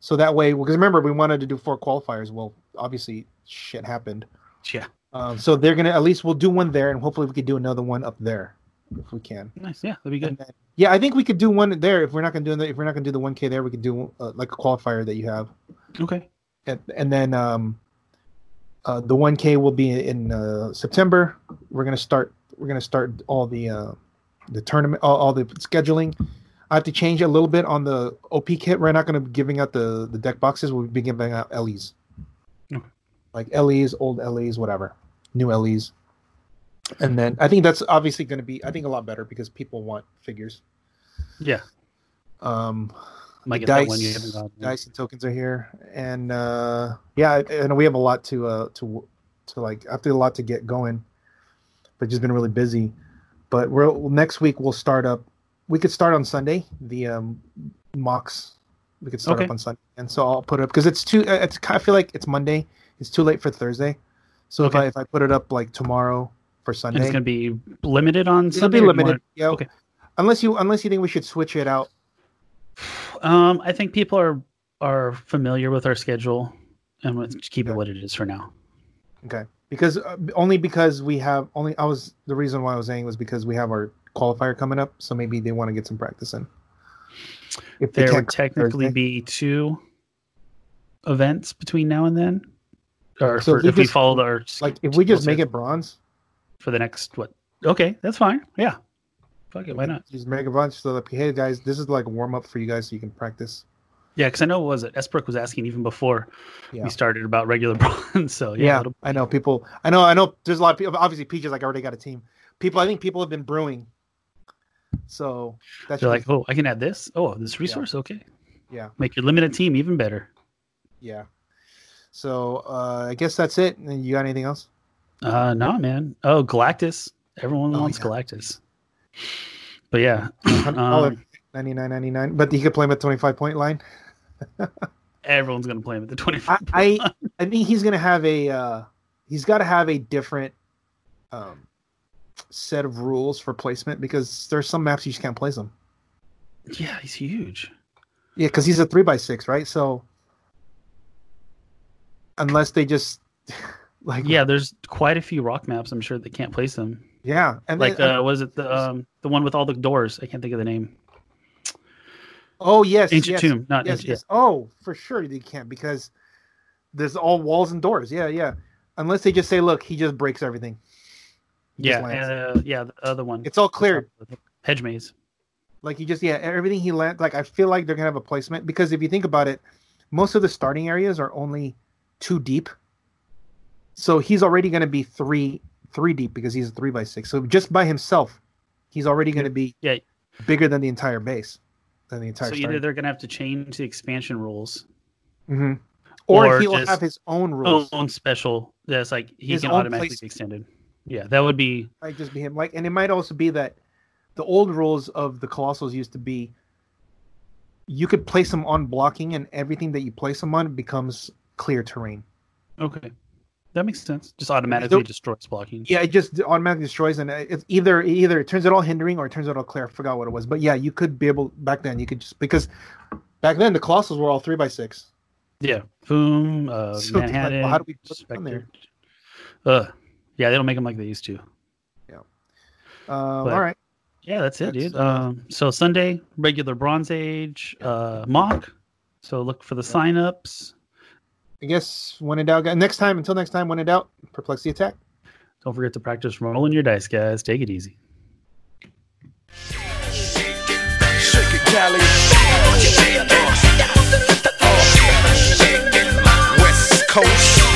S2: So that way, because remember we wanted to do four qualifiers. Well, obviously shit happened.
S1: Yeah.
S2: Um, so they're gonna at least we'll do one there, and hopefully we could do another one up there if we can.
S1: Nice. Yeah, that'd be good.
S2: Then, yeah, I think we could do one there if we're not gonna do the, if we're not gonna do the one K there, we could do uh, like a qualifier that you have,
S1: Okay.
S2: and, and then um, uh, the one K will be in uh, September. We're gonna start we're gonna start all the uh, the tournament all, all the scheduling. I have to change a little bit on the OP kit. We're not gonna be giving out the the deck boxes. We'll be giving out LEs,
S1: Okay.
S2: like LEs, old LEs, whatever, new LEs. And then I think that's obviously going to be, I think, a lot better because people want figures.
S1: Yeah.
S2: Um,
S1: Might get
S2: dice,
S1: that one you haven't gotten.
S2: dice and tokens are here, and uh, yeah, and we have a lot to uh, to to like. I have a lot to get going, but just been really busy. But we're next week we'll start up. We could start on Sunday. The um, mocks. We could start
S1: Okay.
S2: up on Sunday, and so I'll put it up because it's too. uh, It's I feel like it's Monday. It's too late for Thursday. So if I if I put it up like tomorrow for
S1: And
S2: Sunday,
S1: it's gonna be limited on Sunday. it'll be
S2: limited. Yeah.
S1: okay.
S2: Unless you unless you think we should switch it out.
S1: Um, I think people are are familiar with our schedule, and just keep it what it is for now.
S2: Okay. Because uh, only because we have only I was the reason why I was saying was because we have our qualifier coming up, so maybe they want to get some practice in. If they
S1: There would technically
S2: Thursday.
S1: be two events between now and then, or
S2: So
S1: for,
S2: if we
S1: if we
S2: just-
S1: followed our
S2: like if we just make it bronze,
S1: for the next what? Okay, that's fine. Yeah, fuck it. Why not?
S2: just make a bunch so that hey guys, this is like a warm up for you guys so you can practice.
S1: Yeah, because I know what was it Esbrook was asking even before
S2: Yeah.
S1: we started about regular [laughs] bronze. So yeah,
S2: Yeah, I know people. I know. I know. There's a lot of people. Obviously, Peaches like already got a team. People. I think people have been brewing. So that's
S1: they're like, oh, I can add this. Oh, this resource. Okay.
S2: Yeah.
S1: Make your limited team even better.
S2: yeah. So uh, I guess that's it. And You got anything else?
S1: Uh, no, man. Oh, Galactus. Everyone
S2: Oh,
S1: wants
S2: yeah.
S1: Galactus. But yeah,
S2: $100,
S1: um,
S2: 99 99 But he could play him at 25 point line.
S1: everyone's gonna play him at the 25.
S2: I. I I think he's gonna have a uh, he's got to have a different um, set of rules for placement because there's some maps you just can't place him.
S1: yeah, he's huge.
S2: Yeah, because he's a three by six, right? So unless they just [laughs] like
S1: Yeah, there's quite a few rock maps. I'm sure they can't place them.
S2: Yeah, and
S1: Like,
S2: then,
S1: uh, was it the um the one with all the doors? I can't think of the name.
S2: oh yes,
S1: Ancient
S2: yes,
S1: Tomb, not
S2: yes,
S1: Ancient.
S2: yes. Oh, for sure they can't because there's all walls and doors. Yeah, yeah. Unless they just say, look, he just breaks everything. He
S1: Yeah, uh, yeah, the other one.
S2: it's all cleared.
S1: Hedge maze.
S2: Like you just yeah, everything he lands like I feel like they're gonna have a placement because if you think about it, most of the starting areas are only two deep. So he's already gonna be three three deep because he's a three by six. So just by himself, he's already gonna be
S1: Yeah.
S2: bigger than the entire base. Than the entire
S1: So
S2: starting.
S1: either they're gonna have to change the expansion rules,
S2: Mhm. Or,
S1: or
S2: he'll have his own rules.
S1: own special. That's like he
S2: His
S1: can automatically
S2: place-
S1: be extended. Yeah, that would be
S2: Might just be him. Like and it might also be that the old rules of the colossals used to be you could place them on blocking and everything that you place them on becomes clear terrain.
S1: okay. That makes sense. Just automatically
S2: Nope.
S1: destroys blocking.
S2: Yeah, it just automatically destroys, and it's either either it turns it all hindering or it turns it all clear. I forgot what it was, but yeah, you could be able back then. You could just because back then the colossals were all three by six.
S1: Yeah. Boom. Uh, [laughs]
S2: So it's like, well,
S1: Manhattan.
S2: how do we put them there?
S1: Uh, yeah, they don't make them like they used to.
S2: Uh,
S1: But-
S2: all right,
S1: Yeah, that's it,
S2: That's,
S1: dude.
S2: uh,
S1: Um, so Sunday, regular Bronze Age uh, mock. So look for the signups.
S2: I guess when in doubt. Next time, until next time, when in doubt, perplexity attack.
S1: Don't forget to practice rolling your dice, guys. Take it easy.
S4: Shake it, Cali. Uh, West Coast.